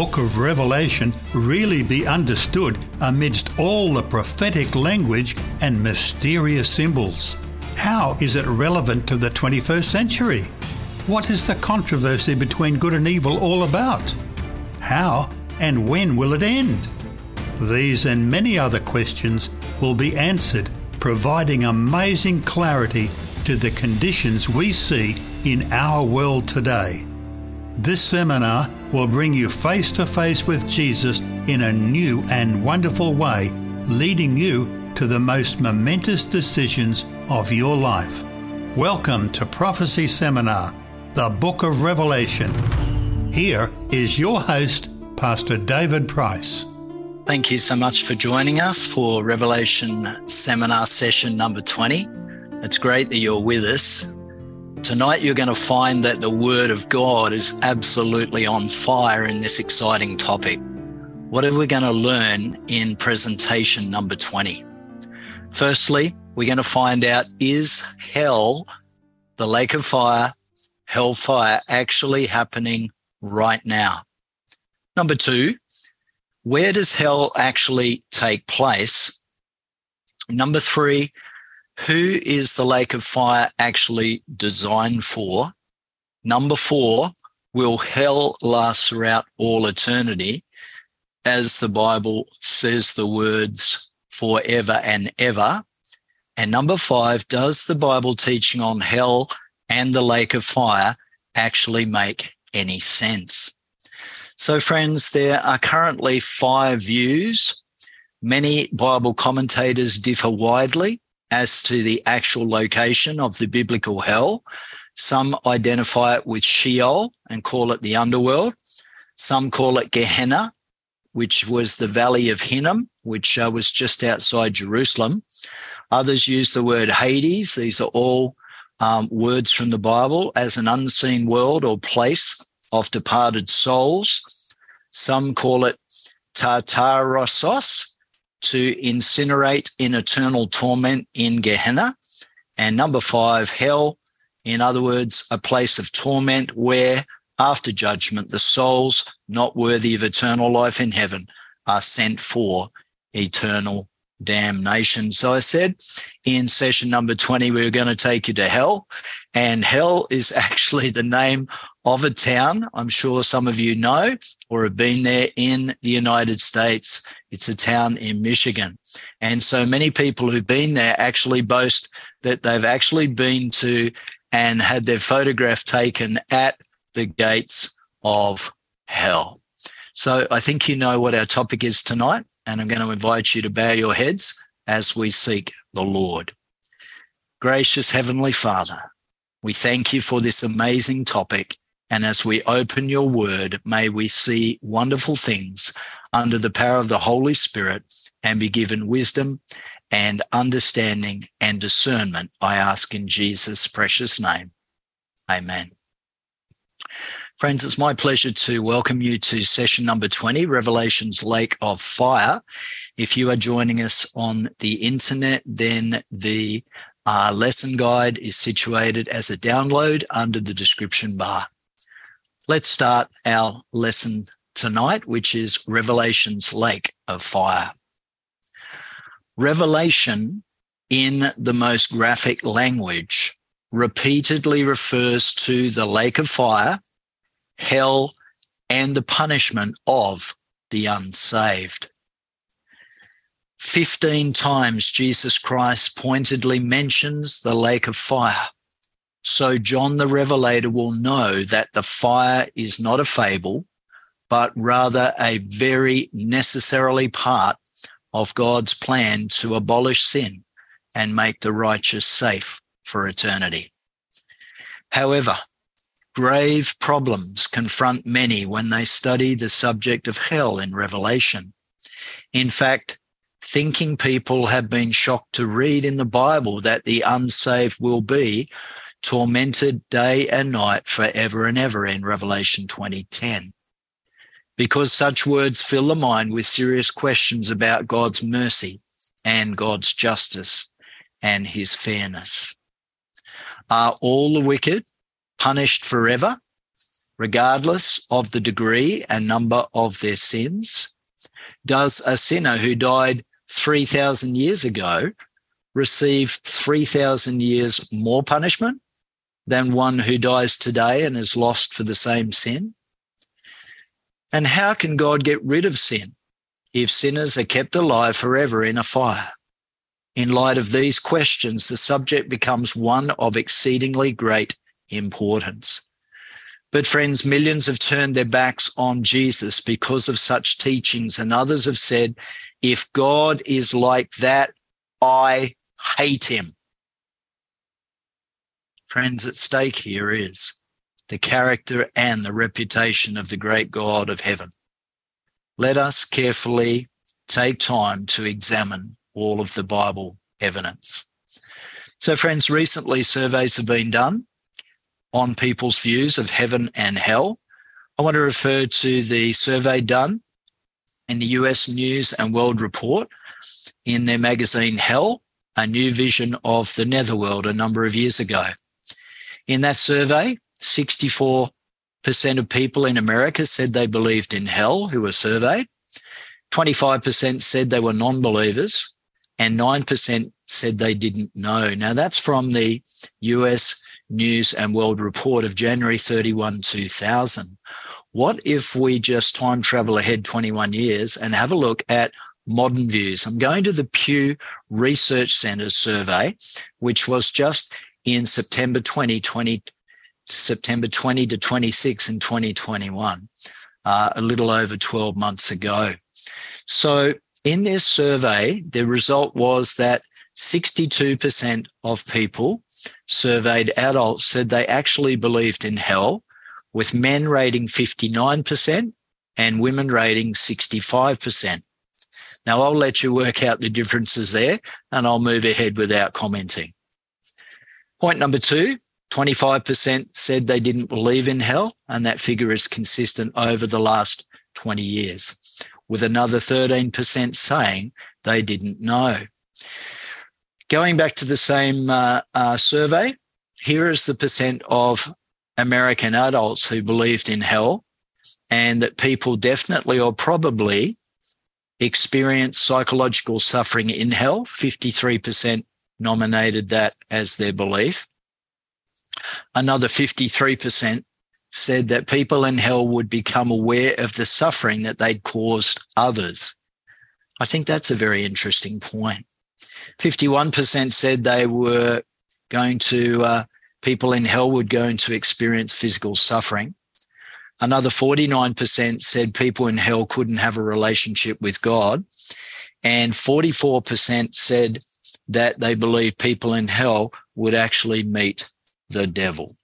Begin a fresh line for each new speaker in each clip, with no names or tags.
book of Revelation really be understood amidst all the prophetic language and mysterious symbols? How is it relevant to the 21st century? What is the controversy between good and evil all about? How and when will it end? These and many other questions will be answered, providing amazing clarity to the conditions we see in our world today. This seminar will bring you face to face with Jesus in a new and wonderful way, leading you to the most momentous decisions of your life. Welcome to Prophecy Seminar, the Book of Revelation. Here is your host, Pastor David Price.
Thank you so much for joining us for Revelation Seminar session number 20. It's great that you're with us. Tonight, you're going to find that the Word of God is absolutely on fire in this exciting topic. What are we going to learn in presentation number 20? Firstly, we're going to find out is hell, the lake of fire, hellfire, actually happening right now? Number two, where does hell actually take place? Number three, who is the lake of fire actually designed for? Number four, will hell last throughout all eternity? As the Bible says the words forever and ever. And number five, does the Bible teaching on hell and the lake of fire actually make any sense? So, friends, there are currently five views. Many Bible commentators differ widely as to the actual location of the biblical hell. Some identify it with Sheol and call it the underworld. Some call it Gehenna, which was the valley of Hinnom, which uh, was just outside Jerusalem. Others use the word Hades. These are all um, words from the Bible as an unseen world or place of departed souls. Some call it Tartarosos, to incinerate in eternal torment in Gehenna. And number five, hell, in other words, a place of torment where, after judgment, the souls not worthy of eternal life in heaven are sent for eternal damnation. So I said in session number 20, we were going to take you to hell. And hell is actually the name of a town. I'm sure some of you know or have been there in the United States. It's a town in Michigan. And so many people who've been there actually boast that they've actually been to and had their photograph taken at the gates of hell. So I think you know what our topic is tonight, and I'm going to invite you to bow your heads as we seek the Lord. Gracious Heavenly Father, we thank you for this amazing topic and as we open your word, may we see wonderful things under the power of the Holy Spirit and be given wisdom and understanding and discernment. I ask in Jesus' precious name. Amen. Friends, it's my pleasure to welcome you to session number 20, Revelation's Lake of Fire. If you are joining us on the internet, then the uh, lesson guide is situated as a download under the description bar. Let's start our lesson tonight, which is Revelation's Lake of Fire. Revelation, in the most graphic language, repeatedly refers to the lake of fire, hell, and the punishment of the unsaved. 15 times Jesus Christ pointedly mentions the lake of fire so John the Revelator will know that the fire is not a fable, but rather a very necessarily part of God's plan to abolish sin and make the righteous safe for eternity. However, grave problems confront many when they study the subject of hell in Revelation. In fact, thinking people have been shocked to read in the Bible that the unsaved will be tormented day and night forever and ever in Revelation 2010. Because such words fill the mind with serious questions about God's mercy and God's justice and his fairness. Are all the wicked punished forever? regardless of the degree and number of their sins? Does a sinner who died 3,000 years ago receive 3,000 years more punishment than one who dies today and is lost for the same sin? And how can God get rid of sin if sinners are kept alive forever in a fire? In light of these questions, the subject becomes one of exceedingly great importance. But, friends, millions have turned their backs on Jesus because of such teachings, and others have said, if God is like that, I hate him. Friends, at stake here is the character and the reputation of the great God of heaven. Let us carefully take time to examine all of the Bible evidence. So, friends, recently surveys have been done on people's views of heaven and hell. I want to refer to the survey done in the US News and World Report in their magazine Hell, a new vision of the netherworld a number of years ago. In that survey, 64% of people in America said they believed in hell who were surveyed. 25% said they were non believers, and 9% said they didn't know. Now, that's from the US News and World Report of January 31, 2000. What if we just time travel ahead 21 years and have a look at modern views? I'm going to the Pew Research Center's survey, which was just in September 2020, September 20 to 26 in 2021, uh, a little over 12 months ago. So in this survey, the result was that 62% of people surveyed adults said they actually believed in hell, with men rating 59% and women rating 65%. Now, I'll let you work out the differences there and I'll move ahead without commenting. Point number two 25% said they didn't believe in hell, and that figure is consistent over the last 20 years, with another 13% saying they didn't know. Going back to the same uh, uh, survey, here is the percent of American adults who believed in hell, and that people definitely or probably experience psychological suffering in hell. 53% nominated that as their belief. Another 53% said that people in hell would become aware of the suffering that they'd caused others. I think that's a very interesting point. 51% said they were going to, uh, people in hell would going to experience physical suffering. Another 49% said people in hell couldn't have a relationship with God. And 44% said that they believe people in hell would actually meet the devil.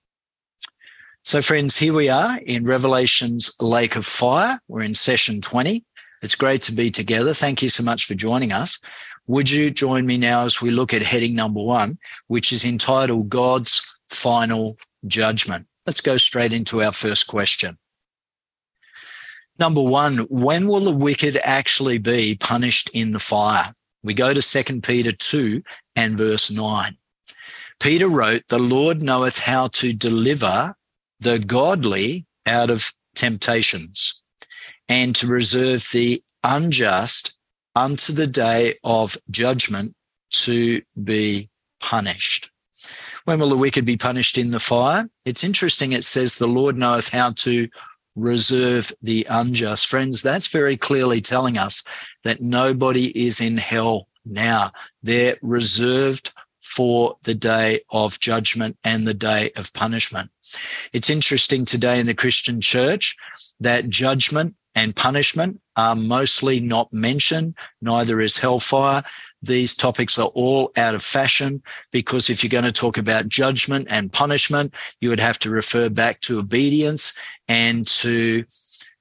So, friends, here we are in Revelation's Lake of Fire. We're in session 20. It's great to be together. Thank you so much for joining us. Would you join me now as we look at heading number one, which is entitled God's Final Judgment? Let's go straight into our first question. Number one, when will the wicked actually be punished in the fire? We go to 2 Peter 2 and verse 9. Peter wrote, The Lord knoweth how to deliver the godly out of temptations and to reserve the unjust unto the day of judgment to be punished. When will the wicked be punished in the fire? It's interesting. It says the Lord knoweth how to reserve the unjust. Friends, that's very clearly telling us that nobody is in hell now. They're reserved for the day of judgment and the day of punishment. It's interesting today in the Christian church that judgment and punishment are mostly not mentioned, neither is hellfire. These topics are all out of fashion because if you're going to talk about judgment and punishment, you would have to refer back to obedience and to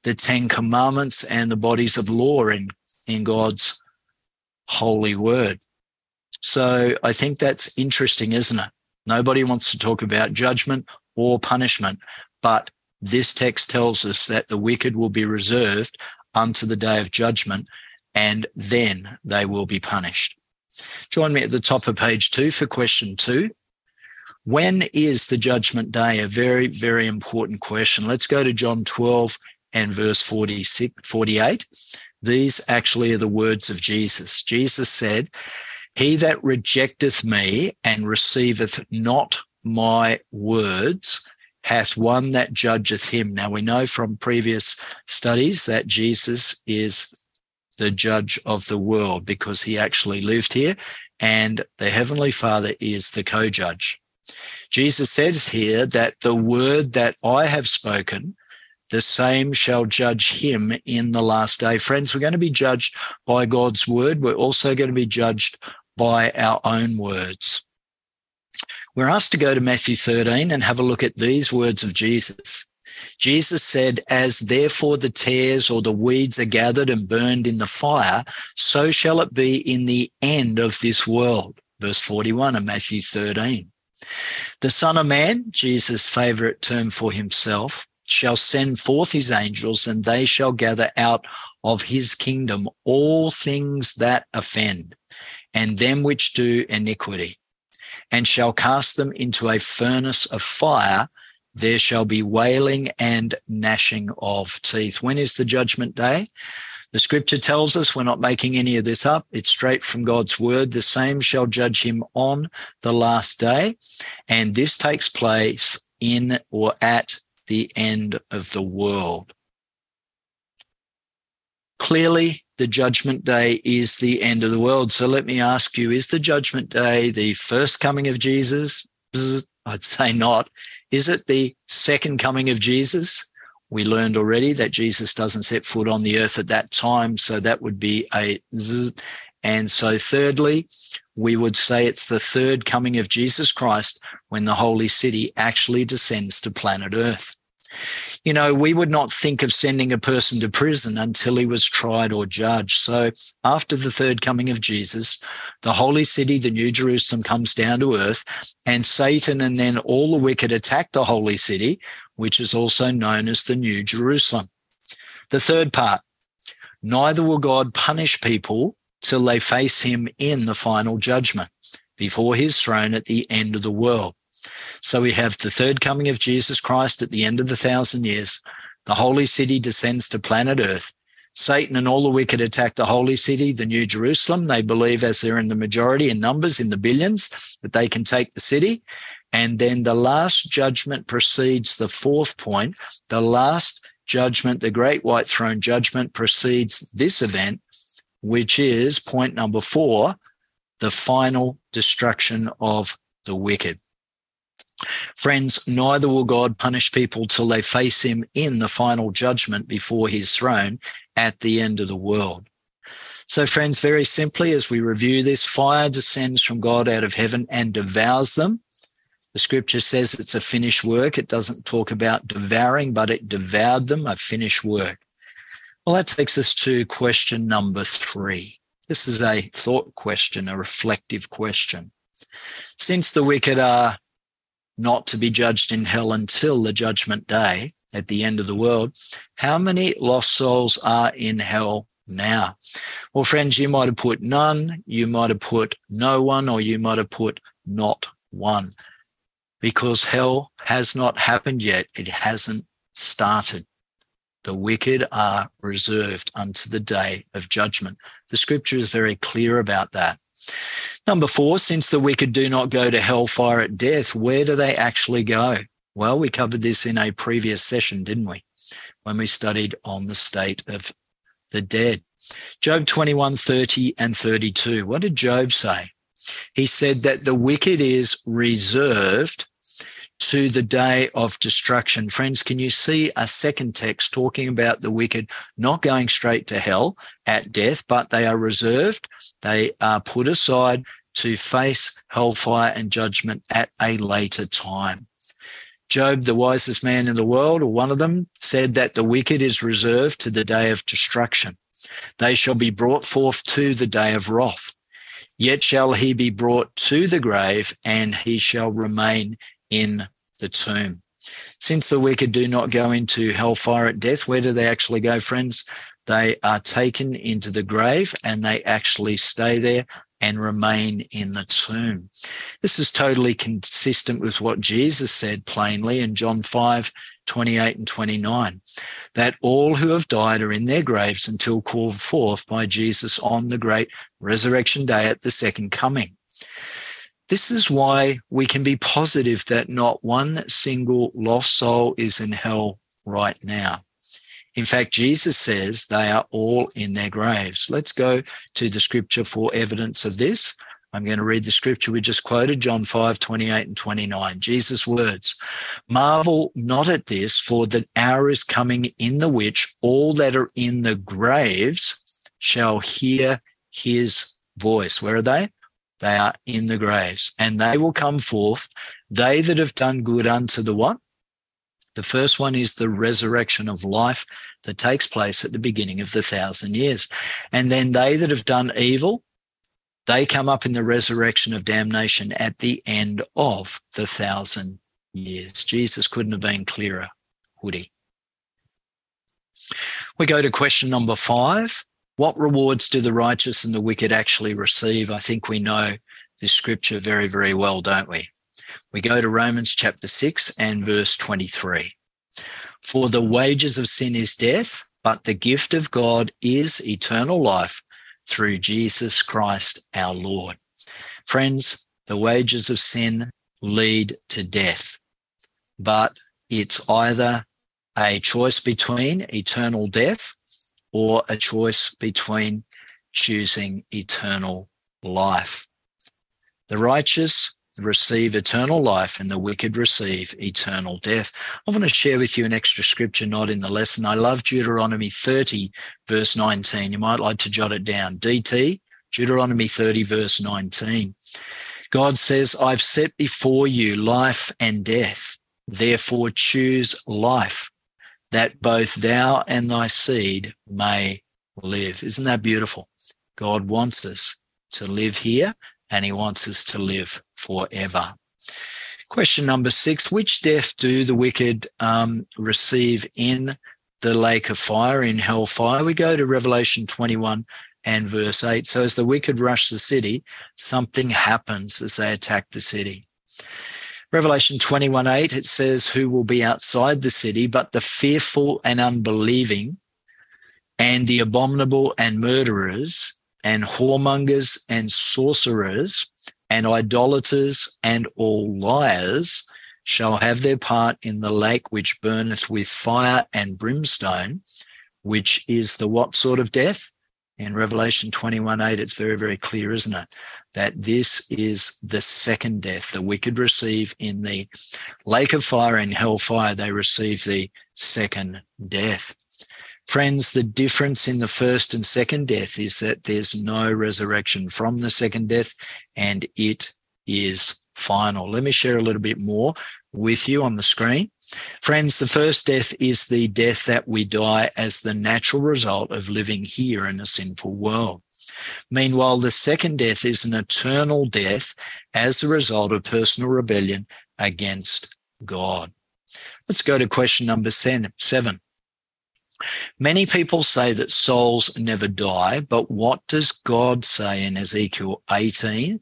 the Ten Commandments and the bodies of law in, in God's holy word. So I think that's interesting, isn't it? Nobody wants to talk about judgment or punishment, but this text tells us that the wicked will be reserved unto the day of judgment, and then they will be punished. Join me at the top of page two for question two. When is the judgment day? A very, very important question. Let's go to John 12 and verse 46, 48. These actually are the words of Jesus. Jesus said, He that rejecteth me and receiveth not my words hath one that judgeth him. Now we know from previous studies that Jesus is the judge of the world because he actually lived here and the Heavenly Father is the co judge. Jesus says here that the word that I have spoken, the same shall judge him in the last day. Friends, we're going to be judged by God's word. We're also going to be judged by our own words. We're asked to go to Matthew 13 and have a look at these words of Jesus. Jesus said, As therefore the tares or the weeds are gathered and burned in the fire, so shall it be in the end of this world. Verse 41 of Matthew 13. The Son of Man, Jesus' favorite term for himself, shall send forth his angels, and they shall gather out of his kingdom all things that offend, and them which do iniquity, and shall cast them into a furnace of fire there shall be wailing and gnashing of teeth. When is the judgment day? The scripture tells us we're not making any of this up. It's straight from God's word. The same shall judge him on the last day. And this takes place in or at the end of the world. Clearly, the judgment day is the end of the world. So let me ask you is the judgment day the first coming of Jesus? I'd say not. Is it the second coming of Jesus? We learned already that Jesus doesn't set foot on the earth at that time. So that would be a z. And so, thirdly, we would say it's the third coming of Jesus Christ when the holy city actually descends to planet earth. You know, we would not think of sending a person to prison until he was tried or judged. So, after the third coming of Jesus, the holy city, the New Jerusalem, comes down to earth, and Satan and then all the wicked attack the holy city, which is also known as the New Jerusalem. The third part neither will God punish people till they face him in the final judgment before his throne at the end of the world. So we have the third coming of Jesus Christ at the end of the thousand years. The holy city descends to planet Earth. Satan and all the wicked attack the holy city, the New Jerusalem. They believe, as they're in the majority in numbers, in the billions, that they can take the city. And then the last judgment precedes the fourth point. The last judgment, the great white throne judgment, precedes this event, which is point number four the final destruction of the wicked. Friends, neither will God punish people till they face him in the final judgment before his throne at the end of the world. So, friends, very simply, as we review this, fire descends from God out of heaven and devours them. The scripture says it's a finished work. It doesn't talk about devouring, but it devoured them, a finished work. Well, that takes us to question number three. This is a thought question, a reflective question. Since the wicked are not to be judged in hell until the judgment day at the end of the world. How many lost souls are in hell now? Well, friends, you might have put none, you might have put no one, or you might have put not one because hell has not happened yet. It hasn't started. The wicked are reserved unto the day of judgment. The scripture is very clear about that. Number four, since the wicked do not go to hellfire at death, where do they actually go? Well, we covered this in a previous session, didn't we? When we studied on the state of the dead. Job 21, 30 and 32. What did Job say? He said that the wicked is reserved to the day of destruction. Friends, can you see a second text talking about the wicked not going straight to hell at death, but they are reserved, they are put aside to face hellfire and judgment at a later time. Job, the wisest man in the world, or one of them, said that the wicked is reserved to the day of destruction. They shall be brought forth to the day of wrath. Yet shall he be brought to the grave, and he shall remain in the tomb. Since the wicked do not go into hellfire at death, where do they actually go, friends? They are taken into the grave and they actually stay there and remain in the tomb. This is totally consistent with what Jesus said plainly in John 5 28 and 29 that all who have died are in their graves until called forth by Jesus on the great resurrection day at the second coming. This is why we can be positive that not one single lost soul is in hell right now. In fact, Jesus says they are all in their graves. Let's go to the scripture for evidence of this. I'm going to read the scripture we just quoted, John 5, 28 and 29. Jesus' words Marvel not at this, for the hour is coming in the which all that are in the graves shall hear his voice. Where are they? They are in the graves, and they will come forth, they that have done good unto the what? The first one is the resurrection of life that takes place at the beginning of the thousand years. And then they that have done evil, they come up in the resurrection of damnation at the end of the thousand years. Jesus couldn't have been clearer, would he? We go to question number five. What rewards do the righteous and the wicked actually receive? I think we know this scripture very, very well, don't we? We go to Romans chapter 6 and verse 23. For the wages of sin is death, but the gift of God is eternal life through Jesus Christ our Lord. Friends, the wages of sin lead to death, but it's either a choice between eternal death or a choice between choosing eternal life. The righteous receive eternal life and the wicked receive eternal death. I want to share with you an extra scripture not in the lesson. I love Deuteronomy 30, verse 19. You might like to jot it down. DT, Deuteronomy 30, verse 19. God says, I've set before you life and death. Therefore, choose life that both thou and thy seed may live. Isn't that beautiful? God wants us to live here and he wants us to live forever. Question number six Which death do the wicked um, receive in the lake of fire, in hellfire? We go to Revelation 21 and verse 8. So, as the wicked rush the city, something happens as they attack the city. Revelation 21 8, it says, Who will be outside the city, but the fearful and unbelieving, and the abominable and murderers, and whoremongers and sorcerers and idolaters and all liars shall have their part in the lake which burneth with fire and brimstone, which is the what sort of death? In Revelation 21 8, it's very, very clear, isn't it? That this is the second death. The wicked receive in the lake of fire and hellfire, they receive the second death. Friends, the difference in the first and second death is that there's no resurrection from the second death and it is final. Let me share a little bit more with you on the screen. Friends, the first death is the death that we die as the natural result of living here in a sinful world. Meanwhile, the second death is an eternal death as a result of personal rebellion against God. Let's go to question number seven. Many people say that souls never die, but what does God say in Ezekiel 18,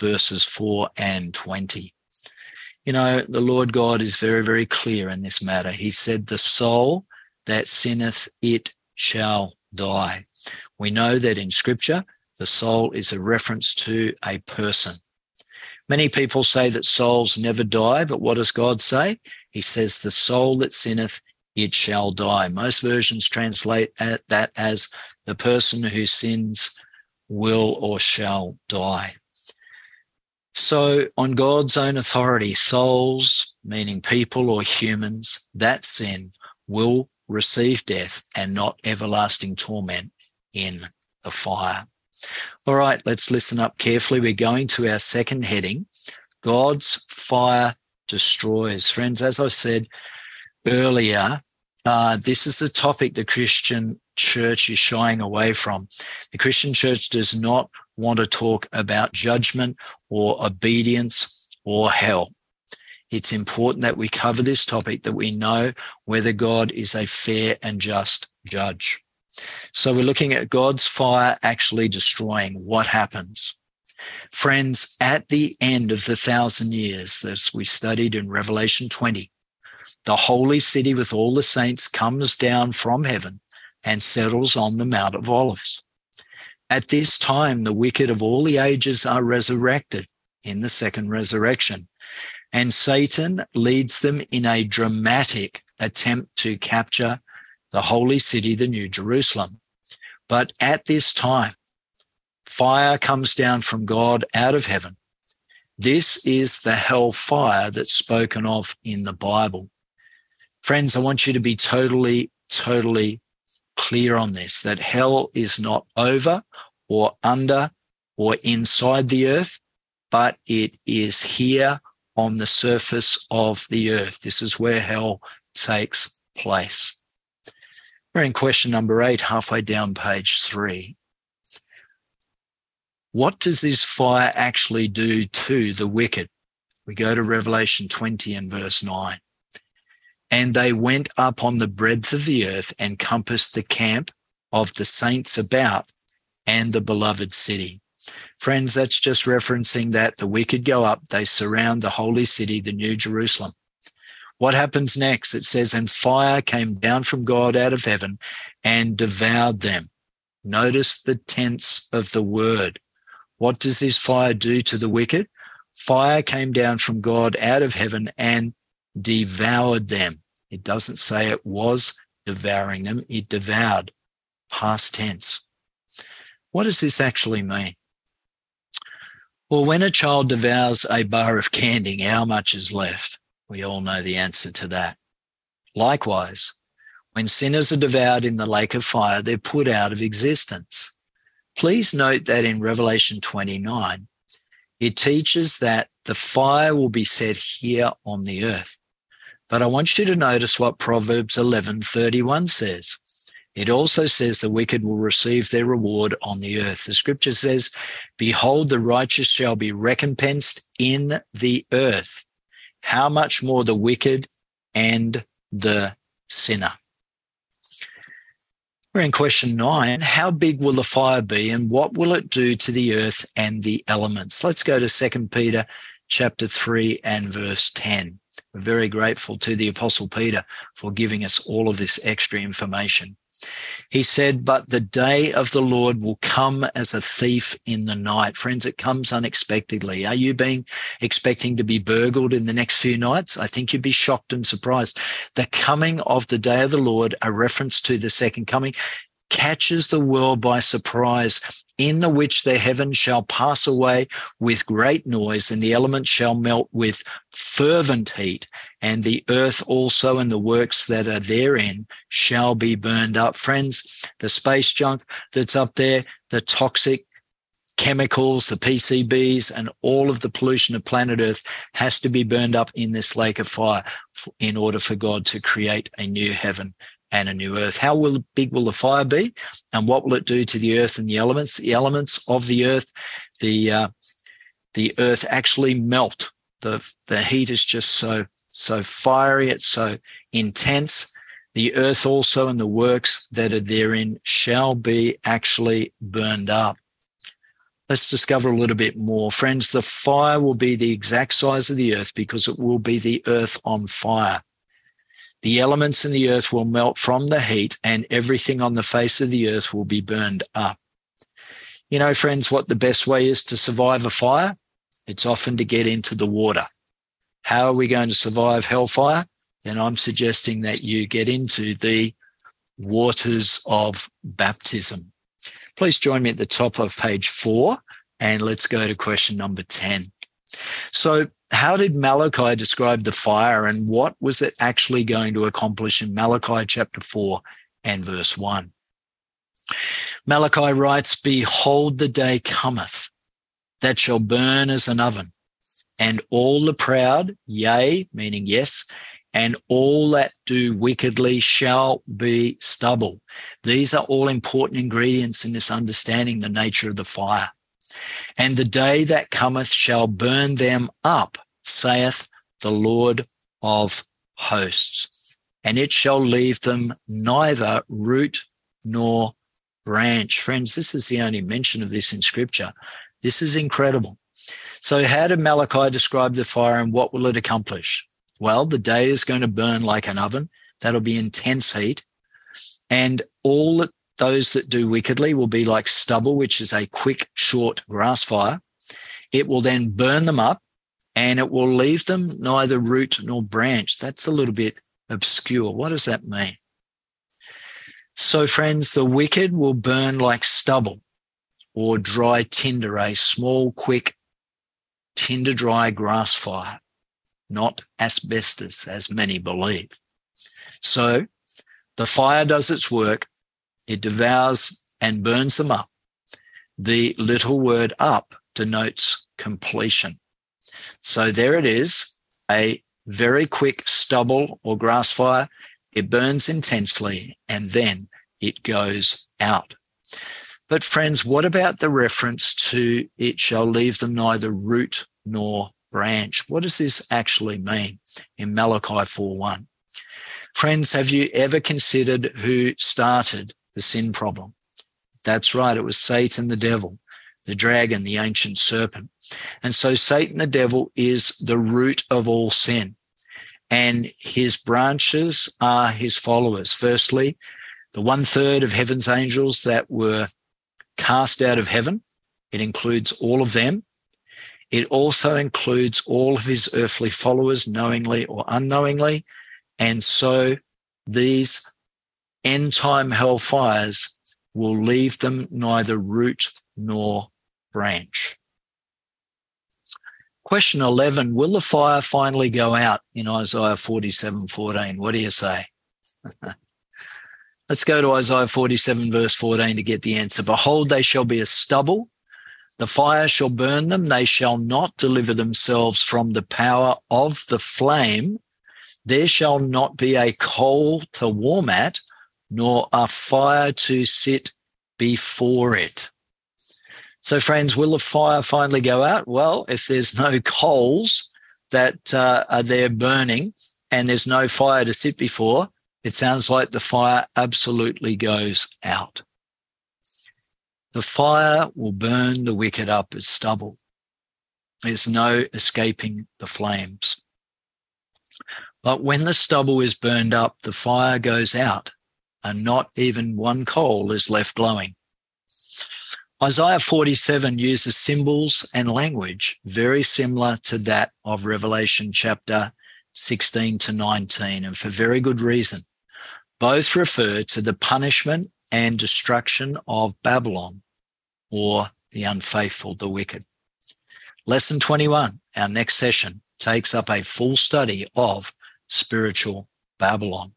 verses 4 and 20? You know, the Lord God is very, very clear in this matter. He said, The soul that sinneth, it shall die. We know that in Scripture, the soul is a reference to a person. Many people say that souls never die, but what does God say? He says, The soul that sinneth, it shall die. Most versions translate that as the person who sins will or shall die. So, on God's own authority, souls, meaning people or humans, that sin will receive death and not everlasting torment in the fire. All right, let's listen up carefully. We're going to our second heading God's fire destroys. Friends, as I said, earlier, uh, this is the topic the Christian church is shying away from. The Christian church does not want to talk about judgment or obedience or hell. It's important that we cover this topic, that we know whether God is a fair and just judge. So we're looking at God's fire actually destroying what happens. Friends, at the end of the thousand years, as we studied in Revelation 20, the holy city with all the saints comes down from heaven and settles on the Mount of Olives. At this time, the wicked of all the ages are resurrected in the second resurrection, and Satan leads them in a dramatic attempt to capture the holy city, the New Jerusalem. But at this time, fire comes down from God out of heaven. This is the hell fire that's spoken of in the Bible. Friends, I want you to be totally, totally clear on this that hell is not over or under or inside the earth, but it is here on the surface of the earth. This is where hell takes place. We're in question number eight, halfway down page three. What does this fire actually do to the wicked? We go to Revelation 20 and verse 9. And they went up on the breadth of the earth and compassed the camp of the saints about and the beloved city. Friends, that's just referencing that the wicked go up, they surround the holy city, the New Jerusalem. What happens next? It says, and fire came down from God out of heaven and devoured them. Notice the tense of the word. What does this fire do to the wicked? Fire came down from God out of heaven and devoured them. It doesn't say it was devouring them, it devoured. Past tense. What does this actually mean? Well, when a child devours a bar of candy, how much is left? We all know the answer to that. Likewise, when sinners are devoured in the lake of fire, they're put out of existence. Please note that in Revelation 29, it teaches that the fire will be set here on the earth. But I want you to notice what Proverbs 11:31 says. It also says the wicked will receive their reward on the earth. The scripture says, Behold, the righteous shall be recompensed in the earth. How much more the wicked and the sinner? We're in question nine. How big will the fire be and what will it do to the earth and the elements? Let's go to Second Peter chapter 3 and verse 10. We're very grateful to the Apostle Peter for giving us all of this extra information. He said, But the day of the Lord will come as a thief in the night. Friends, it comes unexpectedly. Are you being expecting to be burgled in the next few nights? I think you'd be shocked and surprised. The coming of the day of the Lord, a reference to the second coming, catches the world by surprise, in the which the heavens shall pass away with great noise, and the elements shall melt with fervent heat, and the earth also and the works that are therein shall be burned up. Friends, the space junk that's up there, the toxic chemicals, the PCBs, and all of the pollution of planet Earth has to be burned up in this lake of fire in order for God to create a new heaven and a new earth. How will big will the fire be, and what will it do to the earth and the elements? The elements of the earth, the uh, the earth actually melt. the The heat is just so so fiery. It's so intense. The earth also and the works that are therein shall be actually burned up. Let's discover a little bit more. Friends, the fire will be the exact size of the earth because it will be the earth on fire. The elements in the earth will melt from the heat, and everything on the face of the earth will be burned up. You know, friends, what the best way is to survive a fire? It's often to get into the water. How are we going to survive hellfire? Then I'm suggesting that you get into the waters of baptism. Please join me at the top of page four, and let's go to question number 10. So, how did Malachi describe the fire and what was it actually going to accomplish in Malachi chapter 4 and verse 1? Malachi writes, Behold, the day cometh that shall burn as an oven, and all the proud, yea, meaning yes, and all that do wickedly shall be stubble. These are all important ingredients in this understanding the nature of the fire. And the day that cometh shall burn them up, saith the Lord of hosts. And it shall leave them neither root nor branch. Friends, this is the only mention of this in scripture. This is incredible. So, how did Malachi describe the fire and what will it accomplish? Well, the day is going to burn like an oven. That'll be intense heat. And all that those that do wickedly will be like stubble, which is a quick, short grass fire. It will then burn them up and it will leave them neither root nor branch. That's a little bit obscure. What does that mean? So, friends, the wicked will burn like stubble or dry tinder, a small, quick, tinder dry grass fire, not asbestos, as many believe. So, the fire does its work, it devours and burns them up. The little word up denotes completion. So there it is, a very quick stubble or grass fire. It burns intensely and then it goes out. But, friends, what about the reference to it shall leave them neither root nor branch? What does this actually mean in Malachi 4:1? Friends, have you ever considered who started the sin problem? That's right, it was Satan the devil the dragon, the ancient serpent. And so Satan, the devil, is the root of all sin. And his branches are his followers. Firstly, the one third of heaven's angels that were cast out of heaven, it includes all of them. It also includes all of his earthly followers, knowingly or unknowingly. And so these end time hellfires will leave them neither root nor branch. Question 11 Will the fire finally go out in Isaiah 47 14? What do you say? Let's go to Isaiah 47, verse 14 to get the answer. Behold, they shall be a stubble. The fire shall burn them. They shall not deliver themselves from the power of the flame. There shall not be a coal to warm at, nor a fire to sit before it. So, friends, will the fire finally go out? Well, if there's no coals that uh, are there burning and there's no fire to sit before, it sounds like the fire absolutely goes out. The fire will burn the wicked up as stubble. There's no escaping the flames. But when the stubble is burned up, the fire goes out and not even one coal is left glowing. Isaiah 47 uses symbols and language very similar to that of Revelation chapter 16 to 19, and for very good reason. Both refer to the punishment and destruction of Babylon or the unfaithful, the wicked. Lesson 21, our next session, takes up a full study of spiritual Babylon.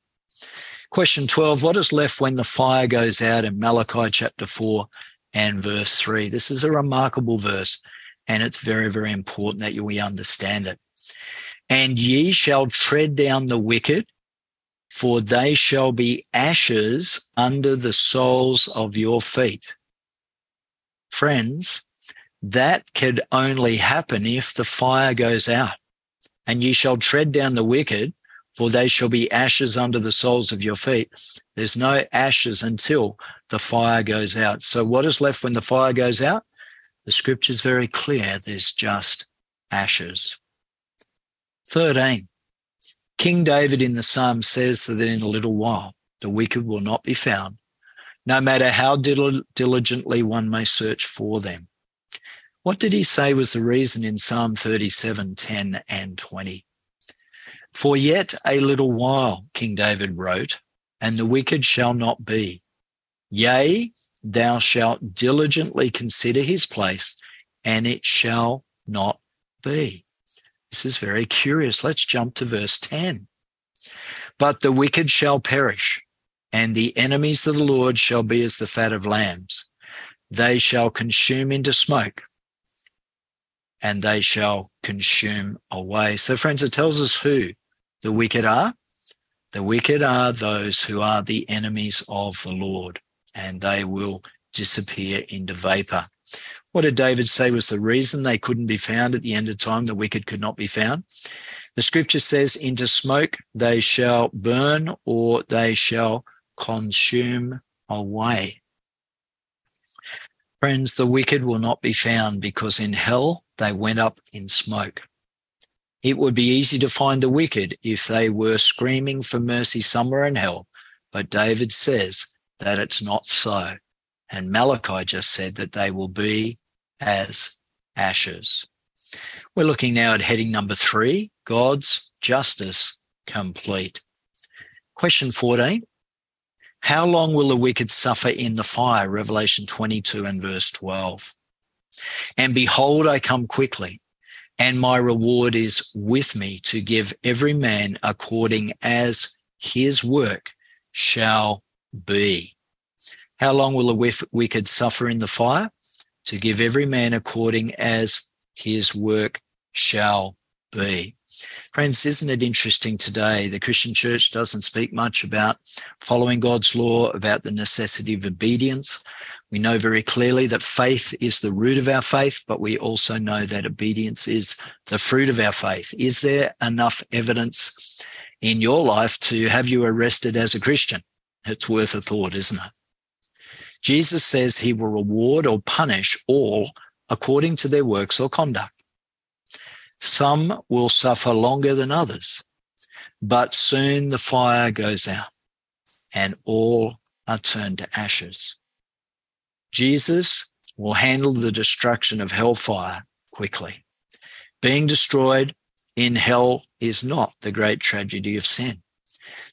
Question 12 What is left when the fire goes out in Malachi chapter 4 and verse 3. This is a remarkable verse, and it's very, very important that we understand it. And ye shall tread down the wicked, for they shall be ashes under the soles of your feet. Friends, that could only happen if the fire goes out. And ye shall tread down the wicked, for they shall be ashes under the soles of your feet. There's no ashes until the fire goes out. So, what is left when the fire goes out? The scripture is very clear there's just ashes. 13. King David in the psalm says that in a little while the wicked will not be found, no matter how diligently one may search for them. What did he say was the reason in Psalm 37, 10 and 20? For yet a little while, King David wrote, and the wicked shall not be. Yea, thou shalt diligently consider his place, and it shall not be. This is very curious. Let's jump to verse 10. But the wicked shall perish, and the enemies of the Lord shall be as the fat of lambs. They shall consume into smoke, and they shall consume away. So, friends, it tells us who the wicked are? The wicked are those who are the enemies of the Lord, and they will disappear into vapor. What did David say was the reason they couldn't be found at the end of time? The wicked could not be found. The scripture says, Into smoke they shall burn, or they shall consume away. Friends, the wicked will not be found because in hell they went up in smoke. It would be easy to find the wicked if they were screaming for mercy somewhere in hell, but David says that it's not so. And Malachi just said that they will be as ashes. We're looking now at heading number three God's justice complete. Question 14 How long will the wicked suffer in the fire? Revelation 22 and verse 12. And behold, I come quickly, and my reward is with me to give every man according as his work shall be. How long will the wicked suffer in the fire? To give every man according as his work shall be. Friends, isn't it interesting today? The Christian church doesn't speak much about following God's law, about the necessity of obedience. We know very clearly that faith is the root of our faith, but we also know that obedience is the fruit of our faith. Is there enough evidence in your life to have you arrested as a Christian? It's worth a thought, isn't it? Jesus says he will reward or punish all according to their works or conduct. Some will suffer longer than others, but soon the fire goes out and all are turned to ashes. Jesus will handle the destruction of hellfire quickly. Being destroyed in hell is not the great tragedy of sin.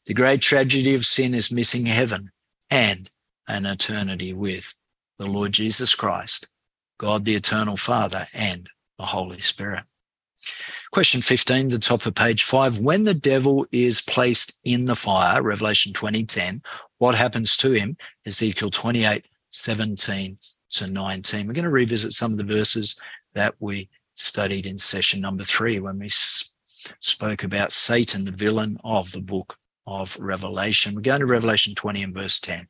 The great tragedy of sin is missing heaven and an eternity with the Lord Jesus Christ, God the Eternal Father, and the Holy Spirit. Question 15, the top of page 5. When the devil is placed in the fire, Revelation 2010, what happens to him? Ezekiel 28, 17 to 19. We're going to revisit some of the verses that we studied in session number three when we spoke about Satan, the villain of the book of Revelation. We're going to Revelation 20 and verse 10.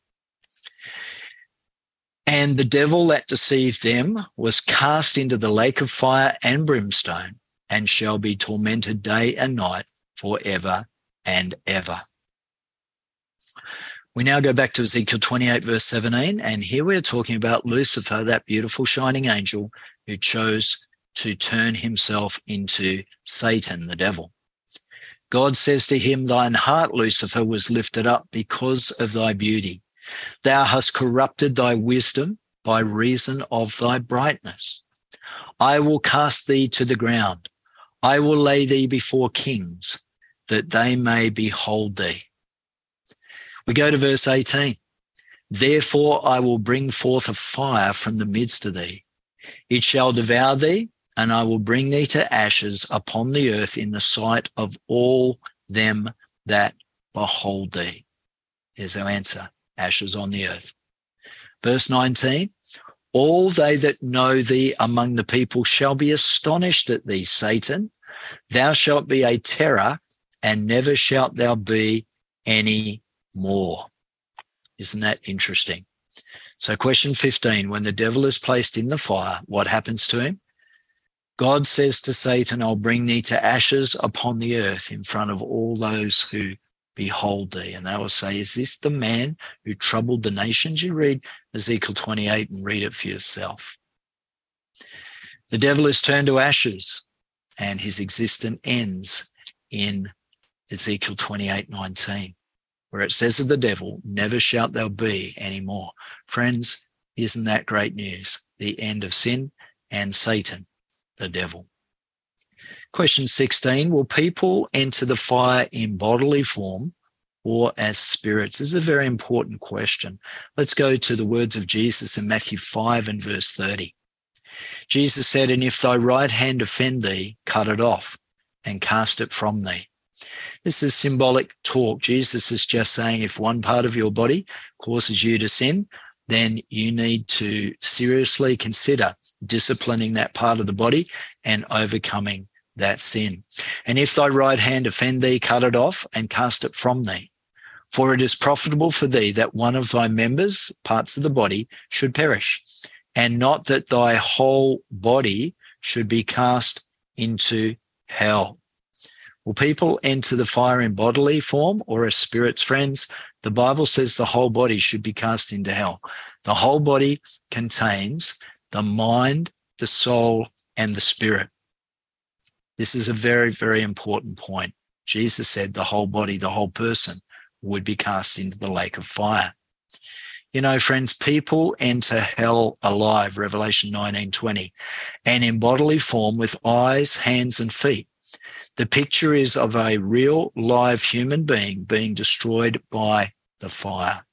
And the devil that deceived them was cast into the lake of fire and brimstone and shall be tormented day and night forever and ever. We now go back to Ezekiel 28, verse 17, and here we're talking about Lucifer, that beautiful shining angel who chose to turn himself into Satan, the devil. God says to him, Thine heart, Lucifer, was lifted up because of thy beauty. Thou hast corrupted thy wisdom by reason of thy brightness. I will cast thee to the ground. I will lay thee before kings, that they may behold thee. We go to verse 18. Therefore I will bring forth a fire from the midst of thee. It shall devour thee, and I will bring thee to ashes upon the earth in the sight of all them that behold thee. Here's our answer ashes on the earth. Verse 19 All they that know thee among the people shall be astonished at thee, Satan. Thou shalt be a terror, and never shalt thou be any more. Isn't that interesting? So, question 15 when the devil is placed in the fire, what happens to him? God says to Satan, I'll bring thee to ashes upon the earth in front of all those who behold thee. And they will say, Is this the man who troubled the nations? You read Ezekiel 28 and read it for yourself. The devil is turned to ashes and his existence ends in Ezekiel 28 19, where it says of the devil, Never shalt thou be anymore. Friends, isn't that great news? The end of sin and Satan, the devil. Question 16 Will people enter the fire in bodily form or as spirits? This is a very important question. Let's go to the words of Jesus in Matthew 5 and verse 30. Jesus said, And if thy right hand offend thee, cut it off and cast it from thee. This is symbolic talk. Jesus is just saying if one part of your body causes you to sin, then you need to seriously consider disciplining that part of the body and overcoming that sin. And if thy right hand offend thee, cut it off and cast it from thee. For it is profitable for thee that one of thy members, parts of the body, should perish, and not that thy whole body should be cast into hell. Will people enter the fire in bodily form or as spirits? Friends, the Bible says the whole body should be cast into hell. The whole body contains the mind, the soul, and the spirit. This is a very, very important point. Jesus said the whole body, the whole person would be cast into the lake of fire. You know, friends, people enter hell alive, Revelation 19 20, and in bodily form with eyes, hands, and feet. The picture is of a real live human being being destroyed by the fire.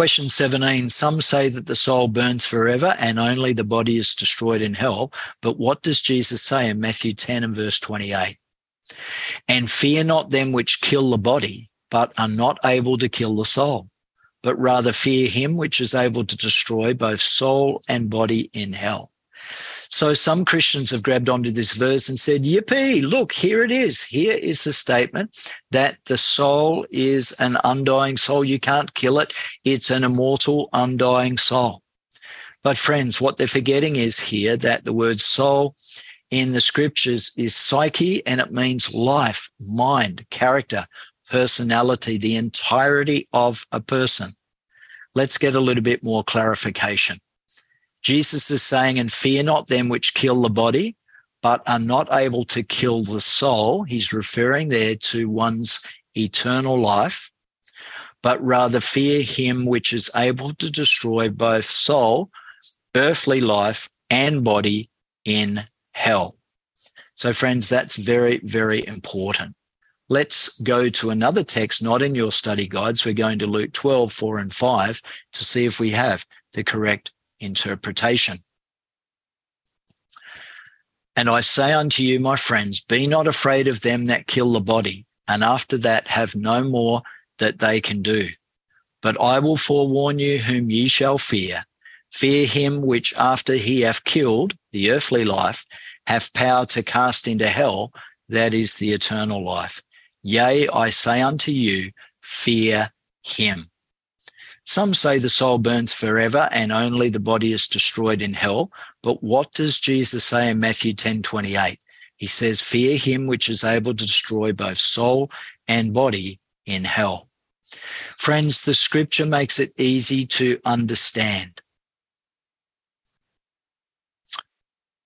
Question 17 Some say that the soul burns forever and only the body is destroyed in hell. But what does Jesus say in Matthew 10 and verse 28? And fear not them which kill the body, but are not able to kill the soul, but rather fear him which is able to destroy both soul and body in hell. So some Christians have grabbed onto this verse and said, Yippee, look, here it is. Here is the statement that the soul is an undying soul. You can't kill it. It's an immortal, undying soul. But friends, what they're forgetting is here that the word soul in the scriptures is psyche and it means life, mind, character, personality, the entirety of a person. Let's get a little bit more clarification. Jesus is saying, and fear not them which kill the body, but are not able to kill the soul. He's referring there to one's eternal life, but rather fear him which is able to destroy both soul, earthly life, and body in hell. So, friends, that's very, very important. Let's go to another text, not in your study guides. We're going to Luke 12, 4 and 5 to see if we have the correct interpretation. And I say unto you, my friends, be not afraid of them that kill the body, and after that have no more that they can do. But I will forewarn you whom ye shall fear. Fear him which after he hath killed the earthly life, hath power to cast into hell, that is the eternal life. Yea, I say unto you, fear him. Some say the soul burns forever and only the body is destroyed in hell. But what does Jesus say in Matthew 10 28? He says, Fear him which is able to destroy both soul and body in hell. Friends, the scripture makes it easy to understand.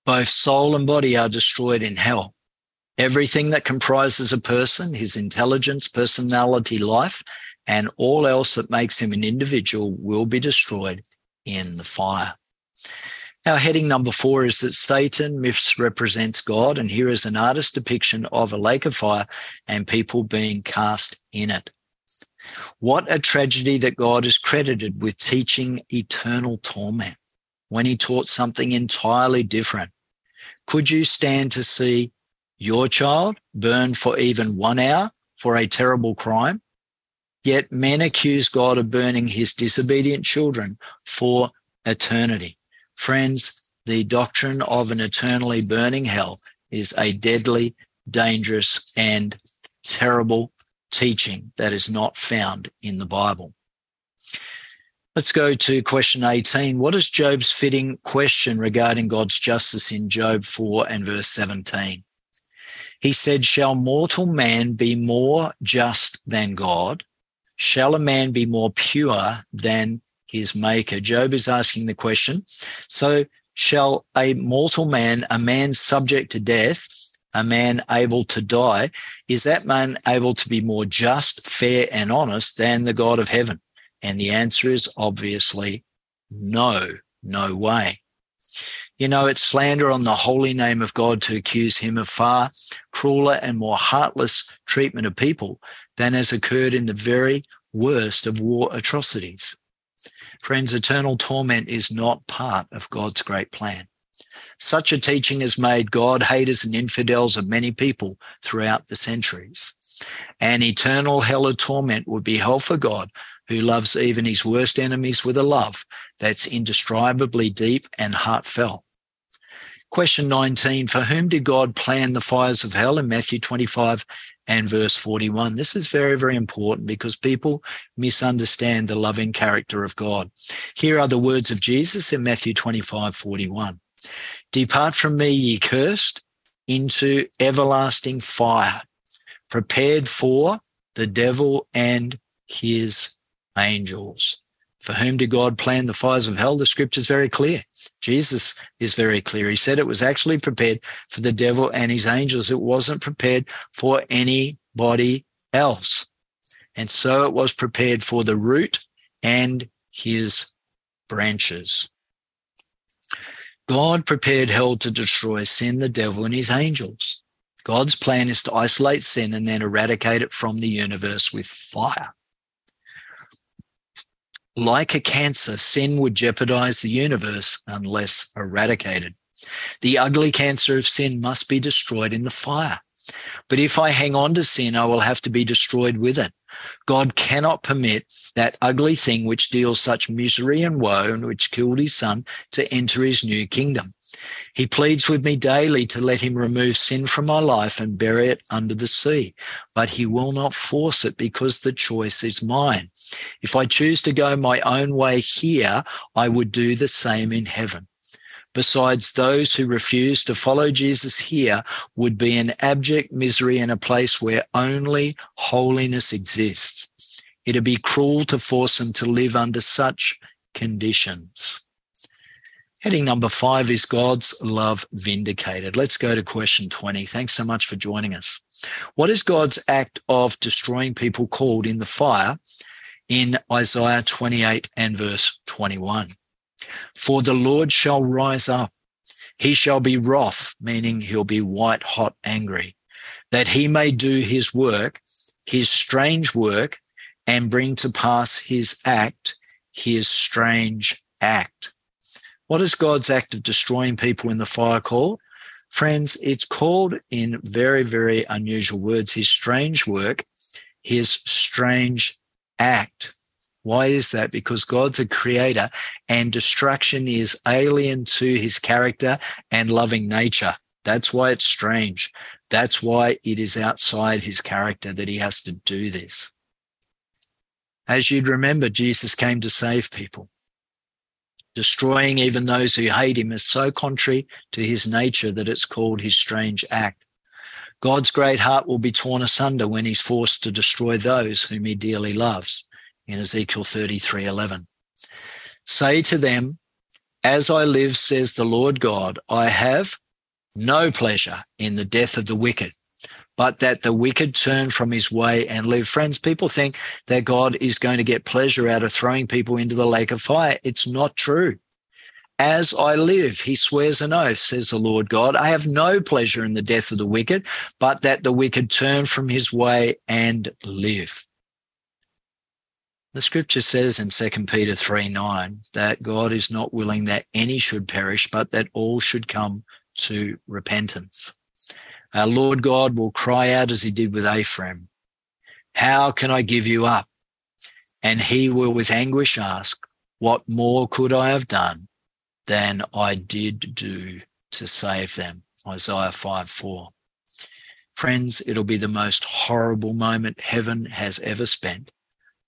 Both soul and body are destroyed in hell. Everything that comprises a person, his intelligence, personality, life, and all else that makes him an individual will be destroyed in the fire. Our heading number four is that Satan misrepresents God, and here is an artist's depiction of a lake of fire and people being cast in it. What a tragedy that God is credited with teaching eternal torment when he taught something entirely different. Could you stand to see your child burn for even one hour for a terrible crime? Yet men accuse God of burning his disobedient children for eternity. Friends, the doctrine of an eternally burning hell is a deadly, dangerous, and terrible teaching that is not found in the Bible. Let's go to question 18. What is Job's fitting question regarding God's justice in Job 4 and verse 17? He said, Shall mortal man be more just than God? Shall a man be more pure than his maker? Job is asking the question. So, shall a mortal man, a man subject to death, a man able to die, is that man able to be more just, fair, and honest than the God of heaven? And the answer is obviously no, no way. You know, it's slander on the holy name of God to accuse him of far crueler and more heartless treatment of people than has occurred in the very worst of war atrocities. Friends, eternal torment is not part of God's great plan. Such a teaching has made God haters and infidels of many people throughout the centuries. An eternal hell of torment would be hell for God, who loves even his worst enemies with a love that's indescribably deep and heartfelt. Question 19 For whom did God plan the fires of hell in Matthew 25 and verse 41? This is very, very important because people misunderstand the loving character of God. Here are the words of Jesus in Matthew 25 41. Depart from me, ye cursed, into everlasting fire, prepared for the devil and his angels. For whom did God plan the fires of hell? The scripture is very clear. Jesus is very clear. He said it was actually prepared for the devil and his angels. It wasn't prepared for anybody else. And so it was prepared for the root and his branches. God prepared hell to destroy sin, the devil, and his angels. God's plan is to isolate sin and then eradicate it from the universe with fire. Like a cancer, sin would jeopardize the universe unless eradicated. The ugly cancer of sin must be destroyed in the fire. But if I hang on to sin, I will have to be destroyed with it. God cannot permit that ugly thing which deals such misery and woe and which killed his son to enter his new kingdom. He pleads with me daily to let him remove sin from my life and bury it under the sea, but he will not force it because the choice is mine. If I choose to go my own way here, I would do the same in heaven. Besides, those who refuse to follow Jesus here would be in abject misery in a place where only holiness exists. It'd be cruel to force them to live under such conditions. Heading number five is God's love vindicated. Let's go to question 20. Thanks so much for joining us. What is God's act of destroying people called in the fire in Isaiah 28 and verse 21? For the Lord shall rise up. He shall be wroth, meaning he'll be white hot angry, that he may do his work, his strange work, and bring to pass his act, his strange act. What is God's act of destroying people in the fire called? Friends, it's called in very, very unusual words his strange work, his strange act. Why is that? Because God's a creator and destruction is alien to his character and loving nature. That's why it's strange. That's why it is outside his character that he has to do this. As you'd remember, Jesus came to save people destroying even those who hate him is so contrary to his nature that it's called his strange act. God's great heart will be torn asunder when he's forced to destroy those whom he dearly loves in Ezekiel 33 11. Say to them, As I live, says the Lord God, I have no pleasure in the death of the wicked, but that the wicked turn from his way and live. Friends, people think that God is going to get pleasure out of throwing people into the lake of fire. It's not true. As I live, he swears an oath, says the Lord God, I have no pleasure in the death of the wicked, but that the wicked turn from his way and live. The scripture says in 2 Peter 3 9 that God is not willing that any should perish, but that all should come to repentance. Our Lord God will cry out as he did with Ephraim, How can I give you up? And he will with anguish ask, What more could I have done than I did do to save them? Isaiah 5 4. Friends, it'll be the most horrible moment heaven has ever spent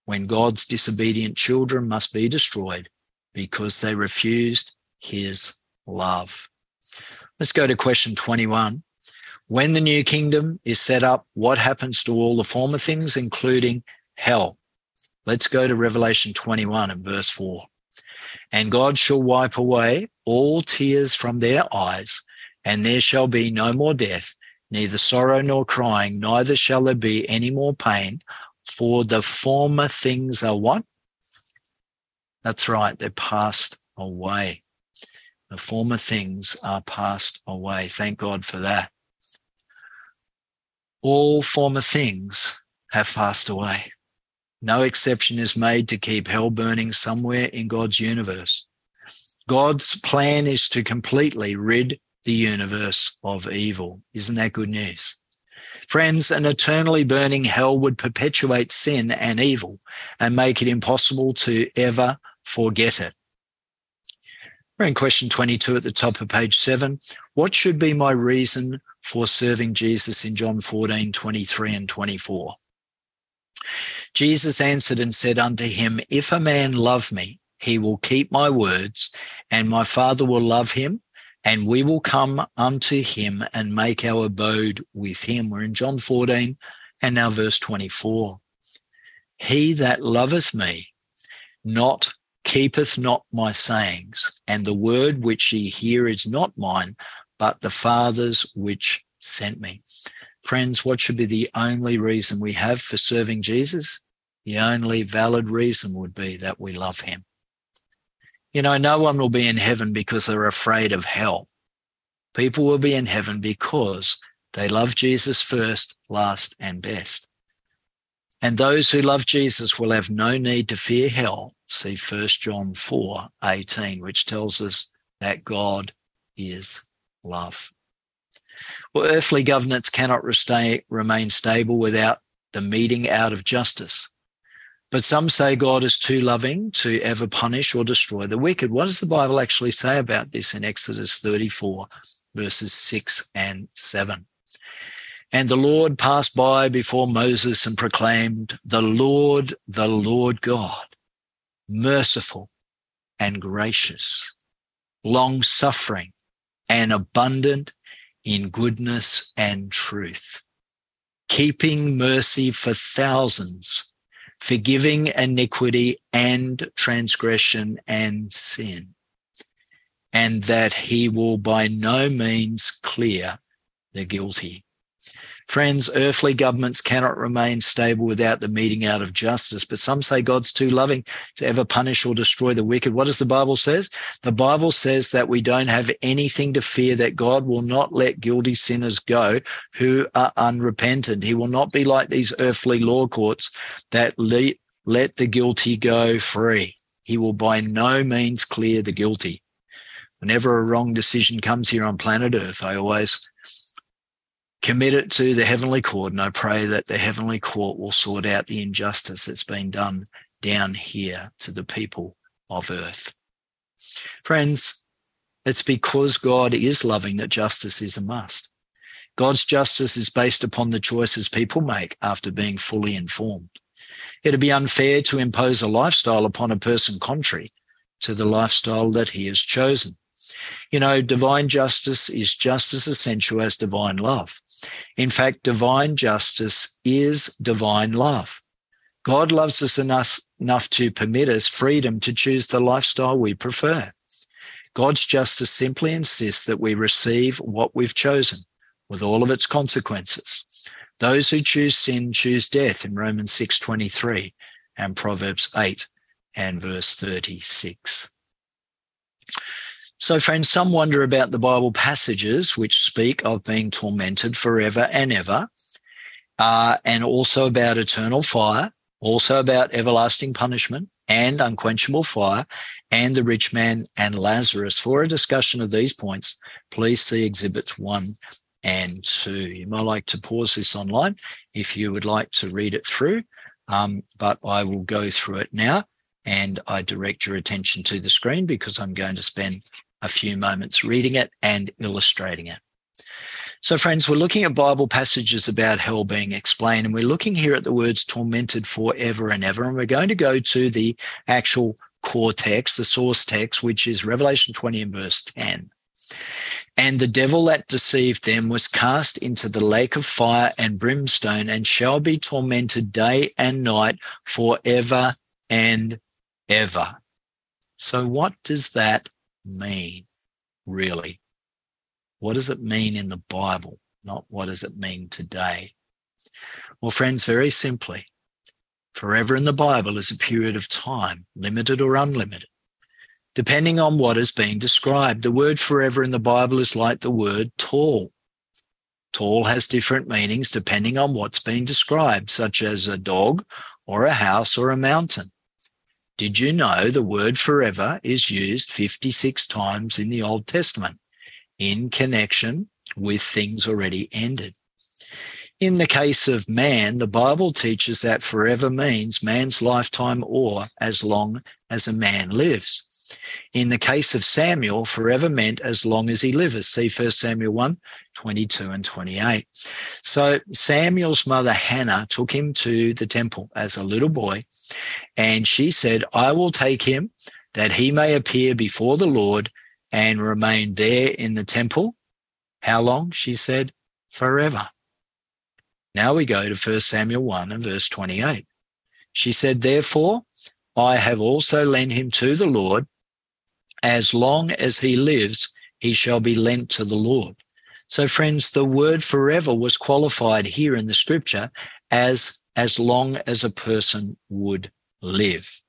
when God's disobedient children must be destroyed because they refused his love. Let's go to question 21. When the new kingdom is set up, what happens to all the former things, including hell? Let's go to Revelation 21 and verse 4. And God shall wipe away all tears from their eyes, and there shall be no more death, neither sorrow nor crying, neither shall there be any more pain, for the former things are what? That's right, they're passed away. The former things are passed away. Thank God for that all former things have passed away. No exception is made to keep hell burning somewhere in God's universe. God's plan is to completely rid the universe of evil. Isn't that good news? Friends, an eternally burning hell would perpetuate sin and evil and make it impossible to ever forget it. We're in question 22 at the top of page seven. What should be my reason for serving Jesus in John 14, 23 and 24. Jesus answered and said unto him, If a man love me, he will keep my words, and my Father will love him, and we will come unto him and make our abode with him. We're in John 14 and now verse 24. He that loveth me not keepeth not my sayings, and the word which ye hear is not mine, but the Father's which sent me. Friends, what should be the only reason we have for serving Jesus? The only valid reason would be that we love him. You know, no one will be in heaven because they're afraid of hell. People will be in heaven because they love Jesus first, last, and best. And those who love Jesus will have no need to fear hell. See 1 John 4 18, which tells us that God is love. Well, earthly governance cannot remain stable without the meting out of justice. But some say God is too loving to ever punish or destroy the wicked. What does the Bible actually say about this in Exodus 34, verses 6 and 7? And the Lord passed by before Moses and proclaimed, The Lord, the Lord God, merciful and gracious, long suffering and abundant in goodness and truth, keeping mercy for thousands, forgiving iniquity and transgression and sin, and that he will by no means clear the guilty Friends, earthly governments cannot remain stable without the meting out of justice. But some say God's too loving to ever punish or destroy the wicked. What does the Bible says? The Bible says that we don't have anything to fear that God will not let guilty sinners go who are unrepentant. He will not be like these earthly law courts that let, let the guilty go free. He will by no means clear the guilty. Whenever a wrong decision comes here on planet Earth, I always commit it to the heavenly court and I pray that the heavenly court will sort out the injustice that's been done down here to the people of earth. Friends, it's because God is loving that justice is a must. God's justice is based upon the choices people make after being fully informed. It'd be unfair to impose a lifestyle upon a person contrary to the lifestyle that he has chosen. You know, divine justice is just as essential as divine love. In fact, divine justice is divine love. God loves us enough, enough to permit us freedom to choose the lifestyle we prefer. God's justice simply insists that we receive what we've chosen with all of its consequences. Those who choose sin choose death in Romans 6:23 and Proverbs 8 and verse 36. So, friends, some wonder about the Bible passages which speak of being tormented forever and ever, uh, and also about eternal fire, also about everlasting punishment and unquenchable fire, and the rich man and Lazarus. For a discussion of these points, please see exhibits one and two. You might like to pause this online if you would like to read it through, um, but I will go through it now and I direct your attention to the screen because I'm going to spend a few moments reading it and illustrating it. So, friends, we're looking at Bible passages about hell being explained, and we're looking here at the words tormented forever and ever. And we're going to go to the actual core text, the source text, which is Revelation 20 and verse 10. And the devil that deceived them was cast into the lake of fire and brimstone and shall be tormented day and night forever and ever. So, what does that mean, really? What does it mean in the Bible? Not what does it mean today? Well, friends, very simply, forever in the Bible is a period of time, limited or unlimited. Depending on what is being described, the word forever in the Bible is like the word tall. Tall has different meanings depending on what's being described, such as a dog or a house or a mountain. Did you know the word forever is used 56 times in the Old Testament in connection with things already ended? In the case of man, the Bible teaches that forever means man's lifetime or as long as a man lives. In the case of Samuel, forever meant as long as he lives. See 1 Samuel 1 22 and 28. So Samuel's mother Hannah took him to the temple as a little boy, and she said, I will take him that he may appear before the Lord and remain there in the temple. How long? She said, forever. Now we go to 1 Samuel 1 and verse 28. She said, Therefore, I have also lent him to the Lord. As long as he lives, he shall be lent to the Lord. So, friends, the word forever was qualified here in the scripture as as long as a person would live.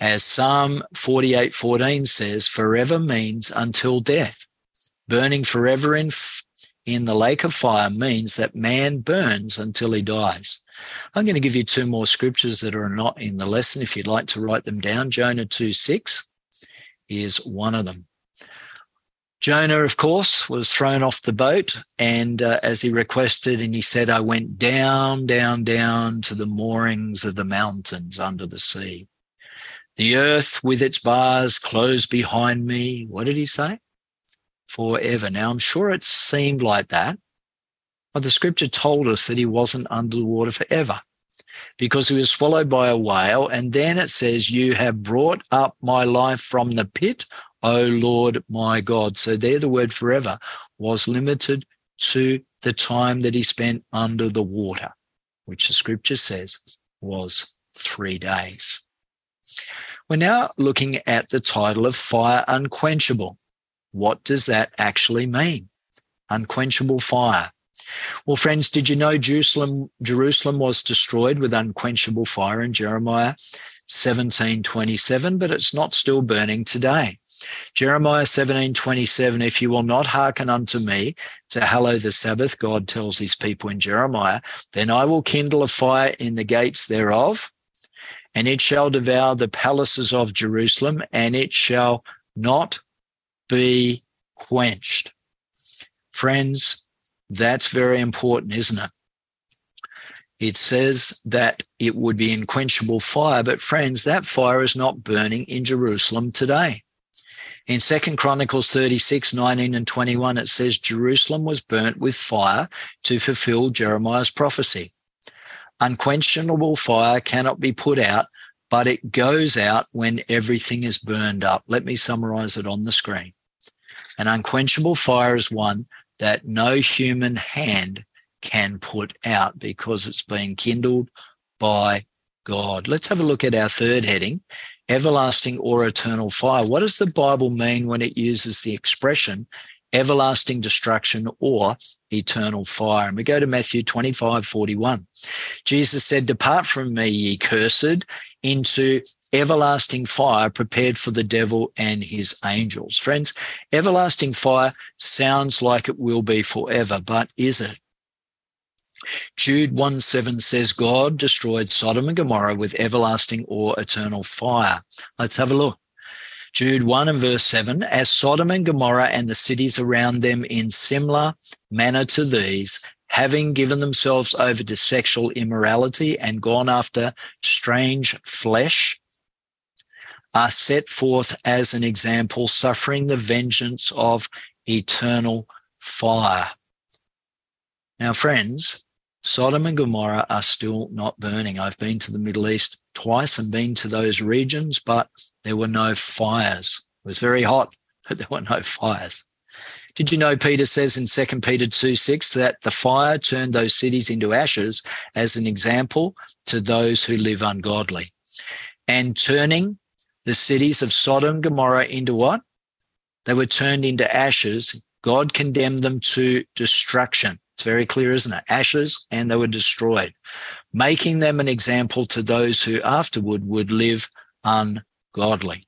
As Psalm 48:14 says, forever means until death. Burning forever in in the lake of fire means that man burns until he dies. I'm going to give you two more scriptures that are not in the lesson if you'd like to write them down. Jonah 2 6 is one of them. Jonah, of course, was thrown off the boat, and uh, as he requested, and he said, I went down, down, down to the moorings of the mountains under the sea. The earth with its bars closed behind me. What did he say? forever. Now, I'm sure it seemed like that, but the scripture told us that he wasn't under the water forever because he was swallowed by a whale. And then it says, You have brought up my life from the pit, O Lord my God. So there, the word forever was limited to the time that he spent under the water, which the scripture says was three days. We're now looking at the title of fire unquenchable. What does that actually mean? Unquenchable fire. Well, friends, did you know Jerusalem, Jerusalem was destroyed with unquenchable fire in Jeremiah 1727, but it's not still burning today. Jeremiah 1727, if you will not hearken unto me to hallow the Sabbath, God tells his people in Jeremiah, then I will kindle a fire in the gates thereof, and it shall devour the palaces of Jerusalem, and it shall not be quenched. Friends, that's very important, isn't it? It says that it would be unquenchable fire, but friends, that fire is not burning in Jerusalem today. In Second Chronicles 36, 19 and 21, it says Jerusalem was burnt with fire to fulfill Jeremiah's prophecy. Unquenchable fire cannot be put out, but it goes out when everything is burned up. Let me summarize it on the screen. An unquenchable fire is one that no human hand can put out because it's been kindled by God. Let's have a look at our third heading everlasting or eternal fire. What does the Bible mean when it uses the expression everlasting destruction or eternal fire? And we go to Matthew 25 41. Jesus said, Depart from me, ye cursed, into everlasting fire prepared for the devil and his angels. Friends, everlasting fire sounds like it will be forever, but is it? Jude 1 7 says, God destroyed Sodom and Gomorrah with everlasting or eternal fire. Let's have a look. Jude 1 and verse 7 As Sodom and Gomorrah and the cities around them in similar manner to these, having given themselves over to sexual immorality and gone after strange flesh, are set forth as an example, suffering the vengeance of eternal fire. Now, friends, Sodom and Gomorrah are still not burning. I've been to the Middle East twice and been to those regions, but there were no fires. It was very hot, but there were no fires. Did you know Peter says in 2 Peter 2 6 that the fire turned those cities into ashes as an example to those who live ungodly? And turning the cities of Sodom and Gomorrah into what? They were turned into ashes. God condemned them to destruction. It's very clear, isn't it? Ashes, and they were destroyed, making them an example to those who afterward would live ungodly.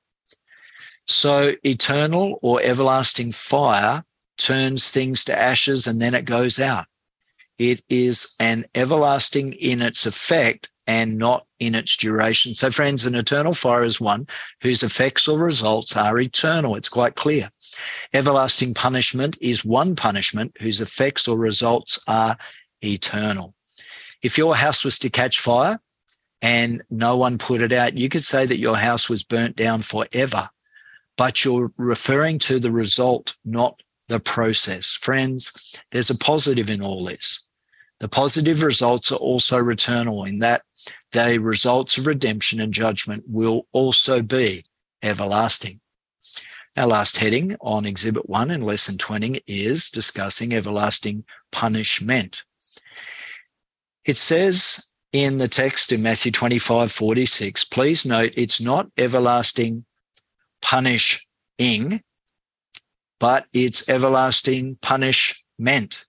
So, eternal or everlasting fire turns things to ashes and then it goes out. It is an everlasting in its effect and not in its duration. So, friends, an eternal fire is one whose effects or results are eternal. It's quite clear. Everlasting punishment is one punishment whose effects or results are eternal. If your house was to catch fire and no one put it out, you could say that your house was burnt down forever, but you're referring to the result, not the process. Friends, there's a positive in all this. The positive results are also returnal in that the results of redemption and judgment will also be everlasting. Our last heading on Exhibit 1 in Lesson 20 is discussing everlasting punishment. It says in the text in Matthew 25 46, please note it's not everlasting punishing, but it's everlasting punishment.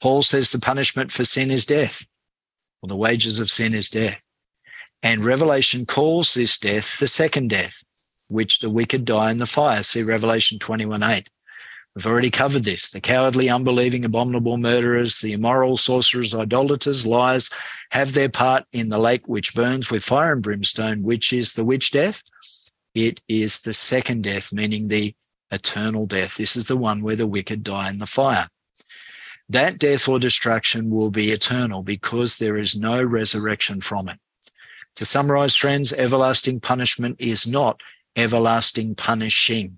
Paul says the punishment for sin is death, or the wages of sin is death. And Revelation calls this death the second death, which the wicked die in the fire. See Revelation 21 8. We've already covered this. The cowardly, unbelieving, abominable murderers, the immoral, sorcerers, idolaters, liars have their part in the lake which burns with fire and brimstone, which is the which death? It is the second death, meaning the eternal death. This is the one where the wicked die in the fire. That death or destruction will be eternal because there is no resurrection from it. To summarize, friends, everlasting punishment is not everlasting punishing.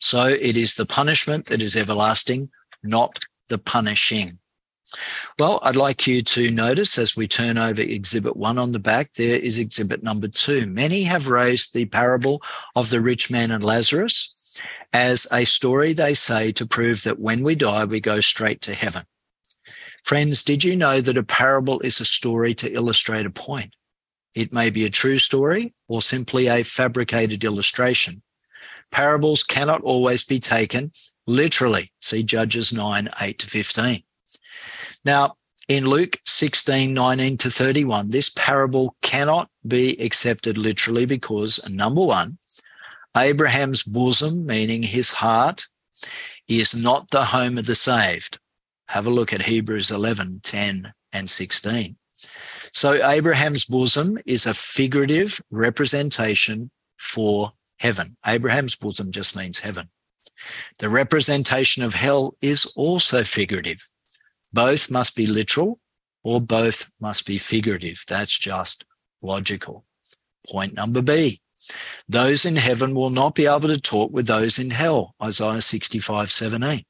So it is the punishment that is everlasting, not the punishing. Well, I'd like you to notice as we turn over exhibit one on the back, there is exhibit number two. Many have raised the parable of the rich man and Lazarus as a story, they say, to prove that when we die, we go straight to heaven. Friends, did you know that a parable is a story to illustrate a point? It may be a true story or simply a fabricated illustration. Parables cannot always be taken literally. See Judges 9, 8 to 15. Now, in Luke 16, 19 to 31, this parable cannot be accepted literally because, number one, Abraham's bosom, meaning his heart, is not the home of the saved. Have a look at Hebrews 11, 10 and 16. So Abraham's bosom is a figurative representation for heaven. Abraham's bosom just means heaven. The representation of hell is also figurative. Both must be literal or both must be figurative. That's just logical. Point number B. Those in heaven will not be able to talk with those in hell, Isaiah 65, 17.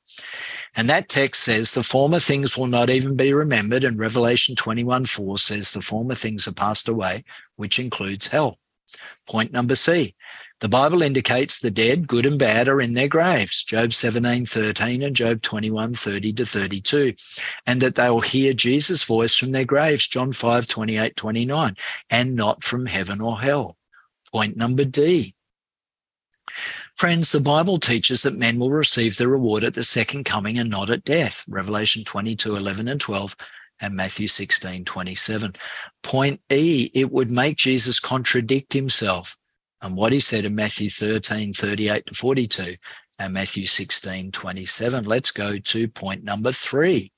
And that text says the former things will not even be remembered. And Revelation 21, 4 says the former things are passed away, which includes hell. Point number C. The Bible indicates the dead, good and bad, are in their graves, Job 17, 13 and Job 21, 30 to 32, and that they will hear Jesus' voice from their graves, John 5, 28, 29, and not from heaven or hell. Point number D. Friends, the Bible teaches that men will receive the reward at the second coming and not at death. Revelation 22, 11 and 12 and Matthew 16, 27. Point E, it would make Jesus contradict himself and what he said in Matthew 13, 38 to 42 and Matthew 16, 27. Let's go to point number three.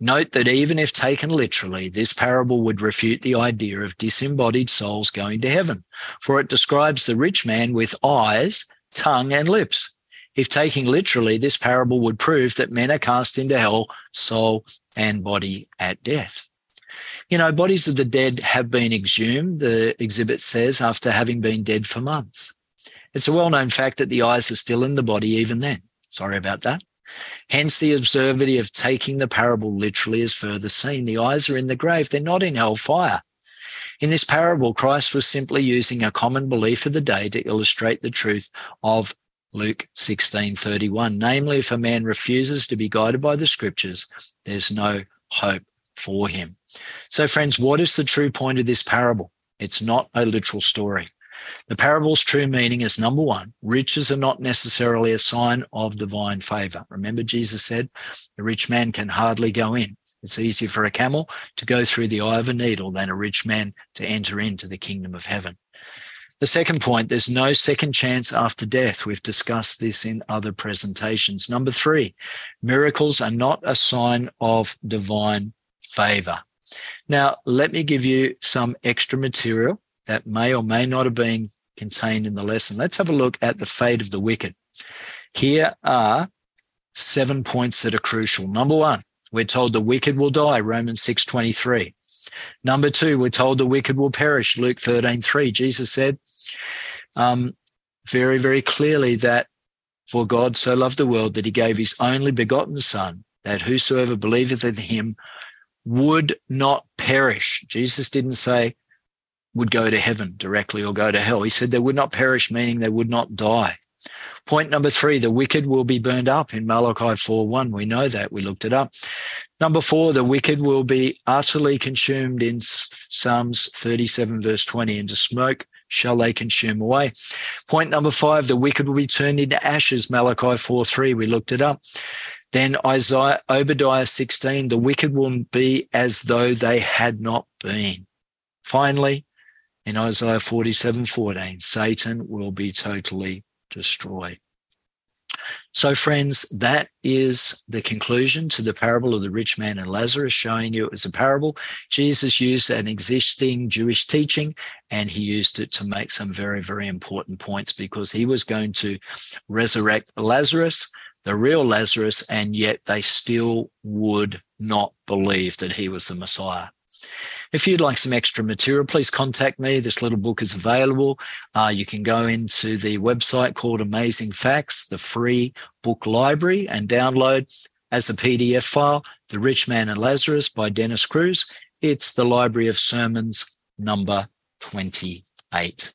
Note that even if taken literally, this parable would refute the idea of disembodied souls going to heaven, for it describes the rich man with eyes, tongue, and lips. If taken literally, this parable would prove that men are cast into hell, soul and body at death. You know, bodies of the dead have been exhumed, the exhibit says, after having been dead for months. It's a well known fact that the eyes are still in the body even then. Sorry about that. Hence, the absurdity of taking the parable literally is further seen. The eyes are in the grave, they're not in hellfire. In this parable, Christ was simply using a common belief of the day to illustrate the truth of Luke 16:31. Namely, if a man refuses to be guided by the scriptures, there's no hope for him. So, friends, what is the true point of this parable? It's not a literal story. The parable's true meaning is number one, riches are not necessarily a sign of divine favor. Remember, Jesus said, the rich man can hardly go in. It's easier for a camel to go through the eye of a needle than a rich man to enter into the kingdom of heaven. The second point, there's no second chance after death. We've discussed this in other presentations. Number three, miracles are not a sign of divine favor. Now, let me give you some extra material that may or may not have been contained in the lesson. Let's have a look at the fate of the wicked. Here are seven points that are crucial. Number one, we're told the wicked will die, Romans 6:23. Number two, we're told the wicked will perish, Luke 13:3. Jesus said um, very, very clearly that for God so loved the world that he gave his only begotten Son, that whosoever believeth in him would not perish. Jesus didn't say would go to heaven directly or go to hell. He said they would not perish, meaning they would not die. Point number three, the wicked will be burned up in Malachi 4 1. We know that. We looked it up. Number four, the wicked will be utterly consumed in Psalms 37, verse 20. Into smoke shall they consume away. Point number five, the wicked will be turned into ashes. Malachi 4 3. We looked it up. Then Isaiah, Obadiah 16, the wicked will be as though they had not been. Finally, in Isaiah 47 14, Satan will be totally destroyed. So, friends, that is the conclusion to the parable of the rich man and Lazarus, showing you it was a parable. Jesus used an existing Jewish teaching and he used it to make some very, very important points because he was going to resurrect Lazarus, the real Lazarus, and yet they still would not believe that he was the Messiah. If you'd like some extra material, please contact me. This little book is available. Uh, you can go into the website called Amazing Facts, the free book library, and download as a PDF file The Rich Man and Lazarus by Dennis Cruz. It's the Library of Sermons number 28.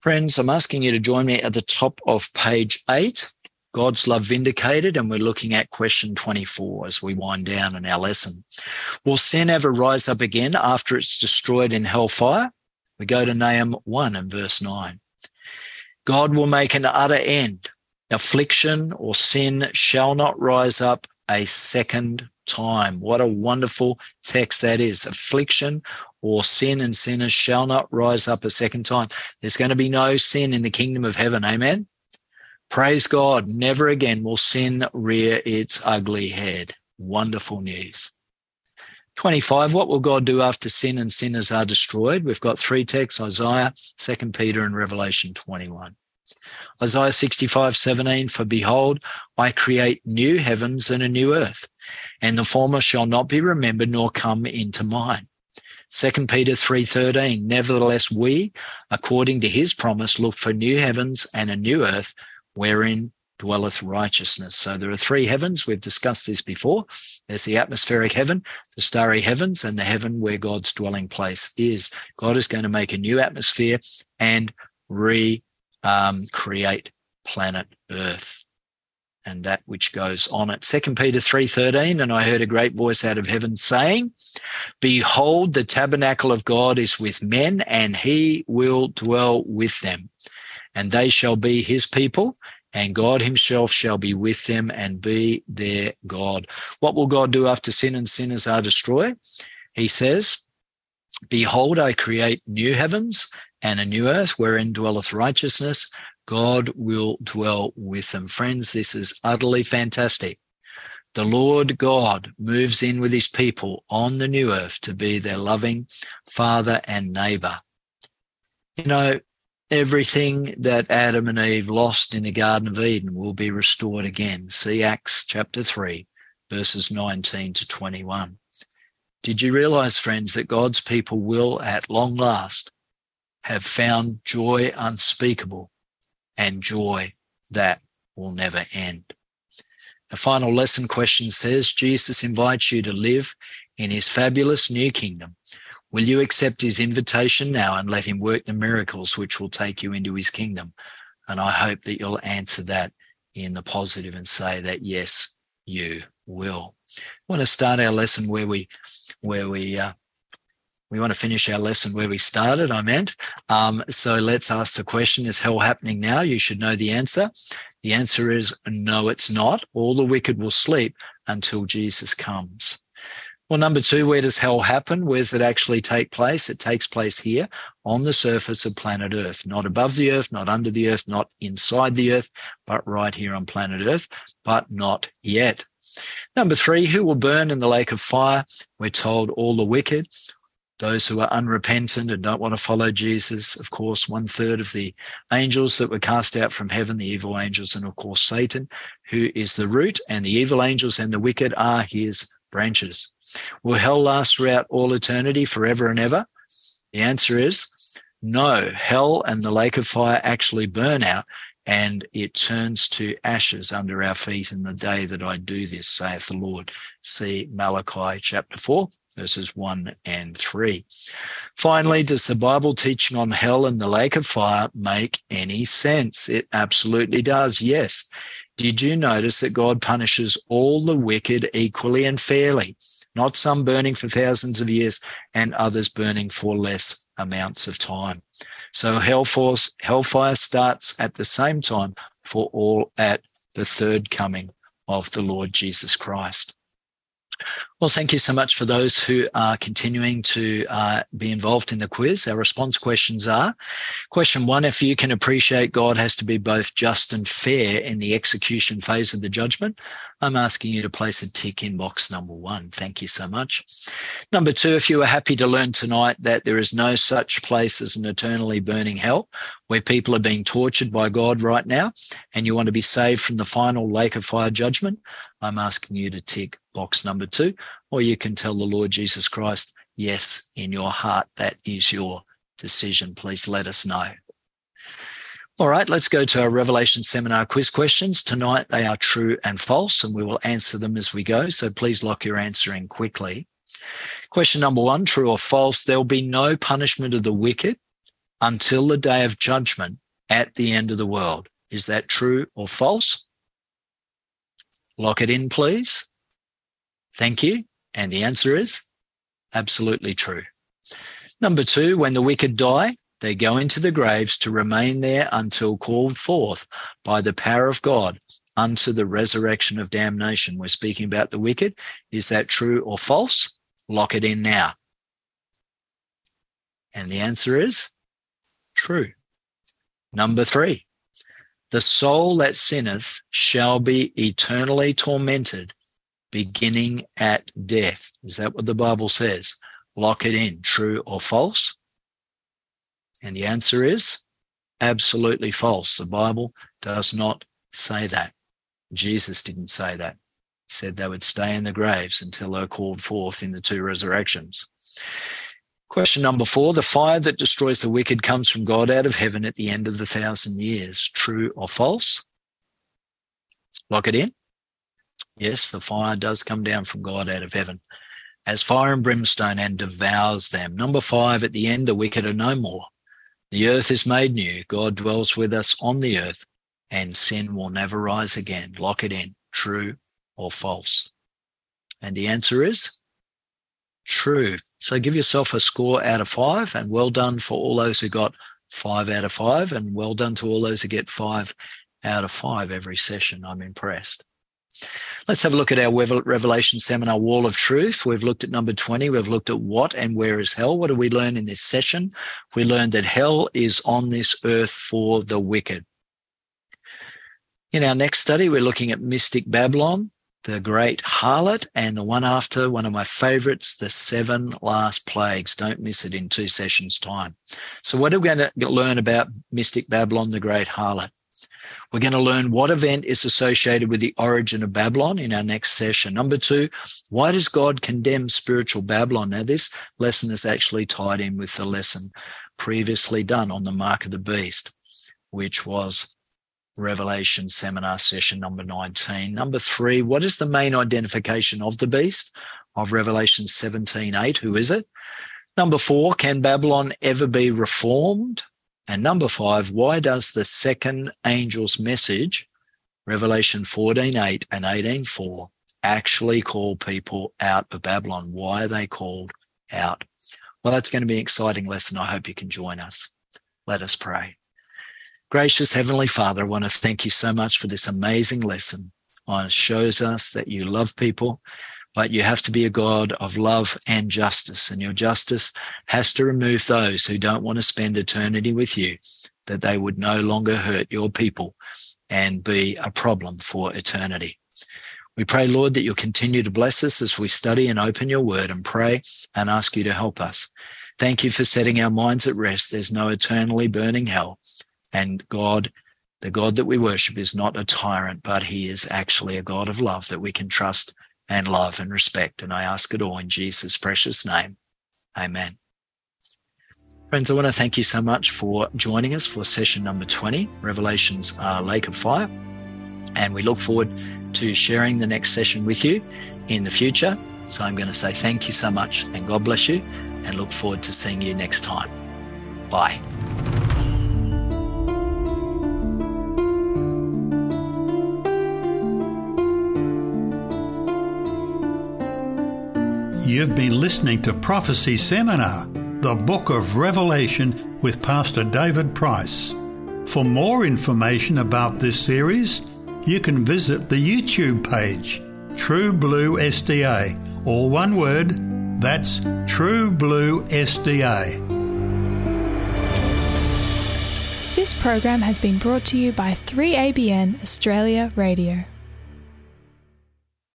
Friends, I'm asking you to join me at the top of page eight. God's love vindicated, and we're looking at question 24 as we wind down in our lesson. Will sin ever rise up again after it's destroyed in hellfire? We go to Nahum 1 and verse 9. God will make an utter end. Affliction or sin shall not rise up a second time. What a wonderful text that is. Affliction or sin and sinners shall not rise up a second time. There's going to be no sin in the kingdom of heaven. Amen. Praise God, never again will sin rear its ugly head. Wonderful news. 25, what will God do after sin and sinners are destroyed? We've got three texts Isaiah, 2 Peter, and Revelation 21. Isaiah 65, 17, for behold, I create new heavens and a new earth, and the former shall not be remembered nor come into mind. 2 Peter 3:13 Nevertheless we according to his promise look for new heavens and a new earth wherein dwelleth righteousness. So there are three heavens. We've discussed this before. There's the atmospheric heaven, the starry heavens, and the heaven where God's dwelling place is. God is going to make a new atmosphere and recreate um, planet Earth and that which goes on it. Second Peter 3:13, and I heard a great voice out of heaven saying, Behold, the tabernacle of God is with men, and he will dwell with them and they shall be his people, and God himself shall be with them and be their God. What will God do after sin and sinners are destroyed? He says, Behold, I create new heavens and a new earth wherein dwelleth righteousness. God will dwell with them. Friends, this is utterly fantastic. The Lord God moves in with his people on the new earth to be their loving father and neighbor. You know, everything that Adam and Eve lost in the Garden of Eden will be restored again. See Acts chapter 3, verses 19 to 21. Did you realize, friends, that God's people will at long last have found joy unspeakable and joy that will never end? The final lesson question says Jesus invites you to live in his fabulous new kingdom Will you accept his invitation now and let him work the miracles which will take you into his kingdom? And I hope that you'll answer that in the positive and say that yes, you will. I want to start our lesson where we where we uh, we want to finish our lesson where we started. I meant. Um, so let's ask the question: Is hell happening now? You should know the answer. The answer is no, it's not. All the wicked will sleep until Jesus comes. Well, number two, where does hell happen? Where does it actually take place? It takes place here on the surface of planet Earth, not above the Earth, not under the Earth, not inside the Earth, but right here on planet Earth, but not yet. Number three, who will burn in the lake of fire? We're told all the wicked, those who are unrepentant and don't want to follow Jesus. Of course, one third of the angels that were cast out from heaven, the evil angels, and of course, Satan, who is the root, and the evil angels and the wicked are his branches. Will hell last throughout all eternity, forever and ever? The answer is no. Hell and the lake of fire actually burn out and it turns to ashes under our feet in the day that I do this, saith the Lord. See Malachi chapter 4, verses 1 and 3. Finally, does the Bible teaching on hell and the lake of fire make any sense? It absolutely does, yes. Did you notice that God punishes all the wicked equally and fairly? Not some burning for thousands of years and others burning for less amounts of time. So hellfire starts at the same time for all at the third coming of the Lord Jesus Christ. Well, thank you so much for those who are continuing to uh, be involved in the quiz. Our response questions are question one if you can appreciate God has to be both just and fair in the execution phase of the judgment, I'm asking you to place a tick in box number one. Thank you so much. Number two, if you are happy to learn tonight that there is no such place as an eternally burning hell where people are being tortured by God right now, and you want to be saved from the final lake of fire judgment, I'm asking you to tick box number two, or you can tell the Lord Jesus Christ, yes, in your heart, that is your decision. Please let us know. All right, let's go to our Revelation Seminar quiz questions. Tonight they are true and false, and we will answer them as we go. So please lock your answer in quickly. Question number one true or false? There will be no punishment of the wicked until the day of judgment at the end of the world. Is that true or false? Lock it in, please. Thank you. And the answer is absolutely true. Number two, when the wicked die, they go into the graves to remain there until called forth by the power of God unto the resurrection of damnation. We're speaking about the wicked. Is that true or false? Lock it in now. And the answer is true. Number three, the soul that sinneth shall be eternally tormented beginning at death. Is that what the Bible says? Lock it in, true or false? And the answer is absolutely false. The Bible does not say that. Jesus didn't say that. He said they would stay in the graves until they're called forth in the two resurrections. Question number four The fire that destroys the wicked comes from God out of heaven at the end of the thousand years. True or false? Lock it in. Yes, the fire does come down from God out of heaven as fire and brimstone and devours them. Number five, at the end, the wicked are no more. The earth is made new. God dwells with us on the earth, and sin will never rise again. Lock it in. True or false? And the answer is true. So give yourself a score out of five, and well done for all those who got five out of five, and well done to all those who get five out of five every session. I'm impressed. Let's have a look at our Revelation Seminar Wall of Truth. We've looked at number 20. We've looked at what and where is hell. What do we learn in this session? We learned that hell is on this earth for the wicked. In our next study, we're looking at Mystic Babylon, the great harlot, and the one after, one of my favorites, the seven last plagues. Don't miss it in two sessions' time. So, what are we going to learn about Mystic Babylon, the great harlot? We're going to learn what event is associated with the origin of Babylon in our next session. Number two, why does God condemn spiritual Babylon? Now, this lesson is actually tied in with the lesson previously done on the mark of the beast, which was Revelation seminar session number 19. Number three, what is the main identification of the beast of Revelation 17 8? Who is it? Number four, can Babylon ever be reformed? And number five, why does the second angel's message, Revelation 14 8 and 18 4, actually call people out of Babylon? Why are they called out? Well, that's going to be an exciting lesson. I hope you can join us. Let us pray. Gracious Heavenly Father, I want to thank you so much for this amazing lesson. Uh, it shows us that you love people but you have to be a God of love and justice. And your justice has to remove those who don't want to spend eternity with you, that they would no longer hurt your people and be a problem for eternity. We pray, Lord, that you'll continue to bless us as we study and open your word and pray and ask you to help us. Thank you for setting our minds at rest. There's no eternally burning hell. And God, the God that we worship is not a tyrant, but he is actually a God of love that we can trust and love and respect. And I ask it all in Jesus' precious name. Amen. Friends, I want to thank you so much for joining us for session number 20, Revelations uh, Lake of Fire. And we look forward to sharing the next session with you in the future. So I'm going to say thank you so much and God bless you and look forward to seeing you next time. Bye.
You've been listening to Prophecy Seminar, the Book of Revelation with Pastor David Price. For more information about this series, you can visit the YouTube page, True Blue SDA, all one word, that's True Blue SDA.
This program has been brought to you by 3ABN Australia Radio.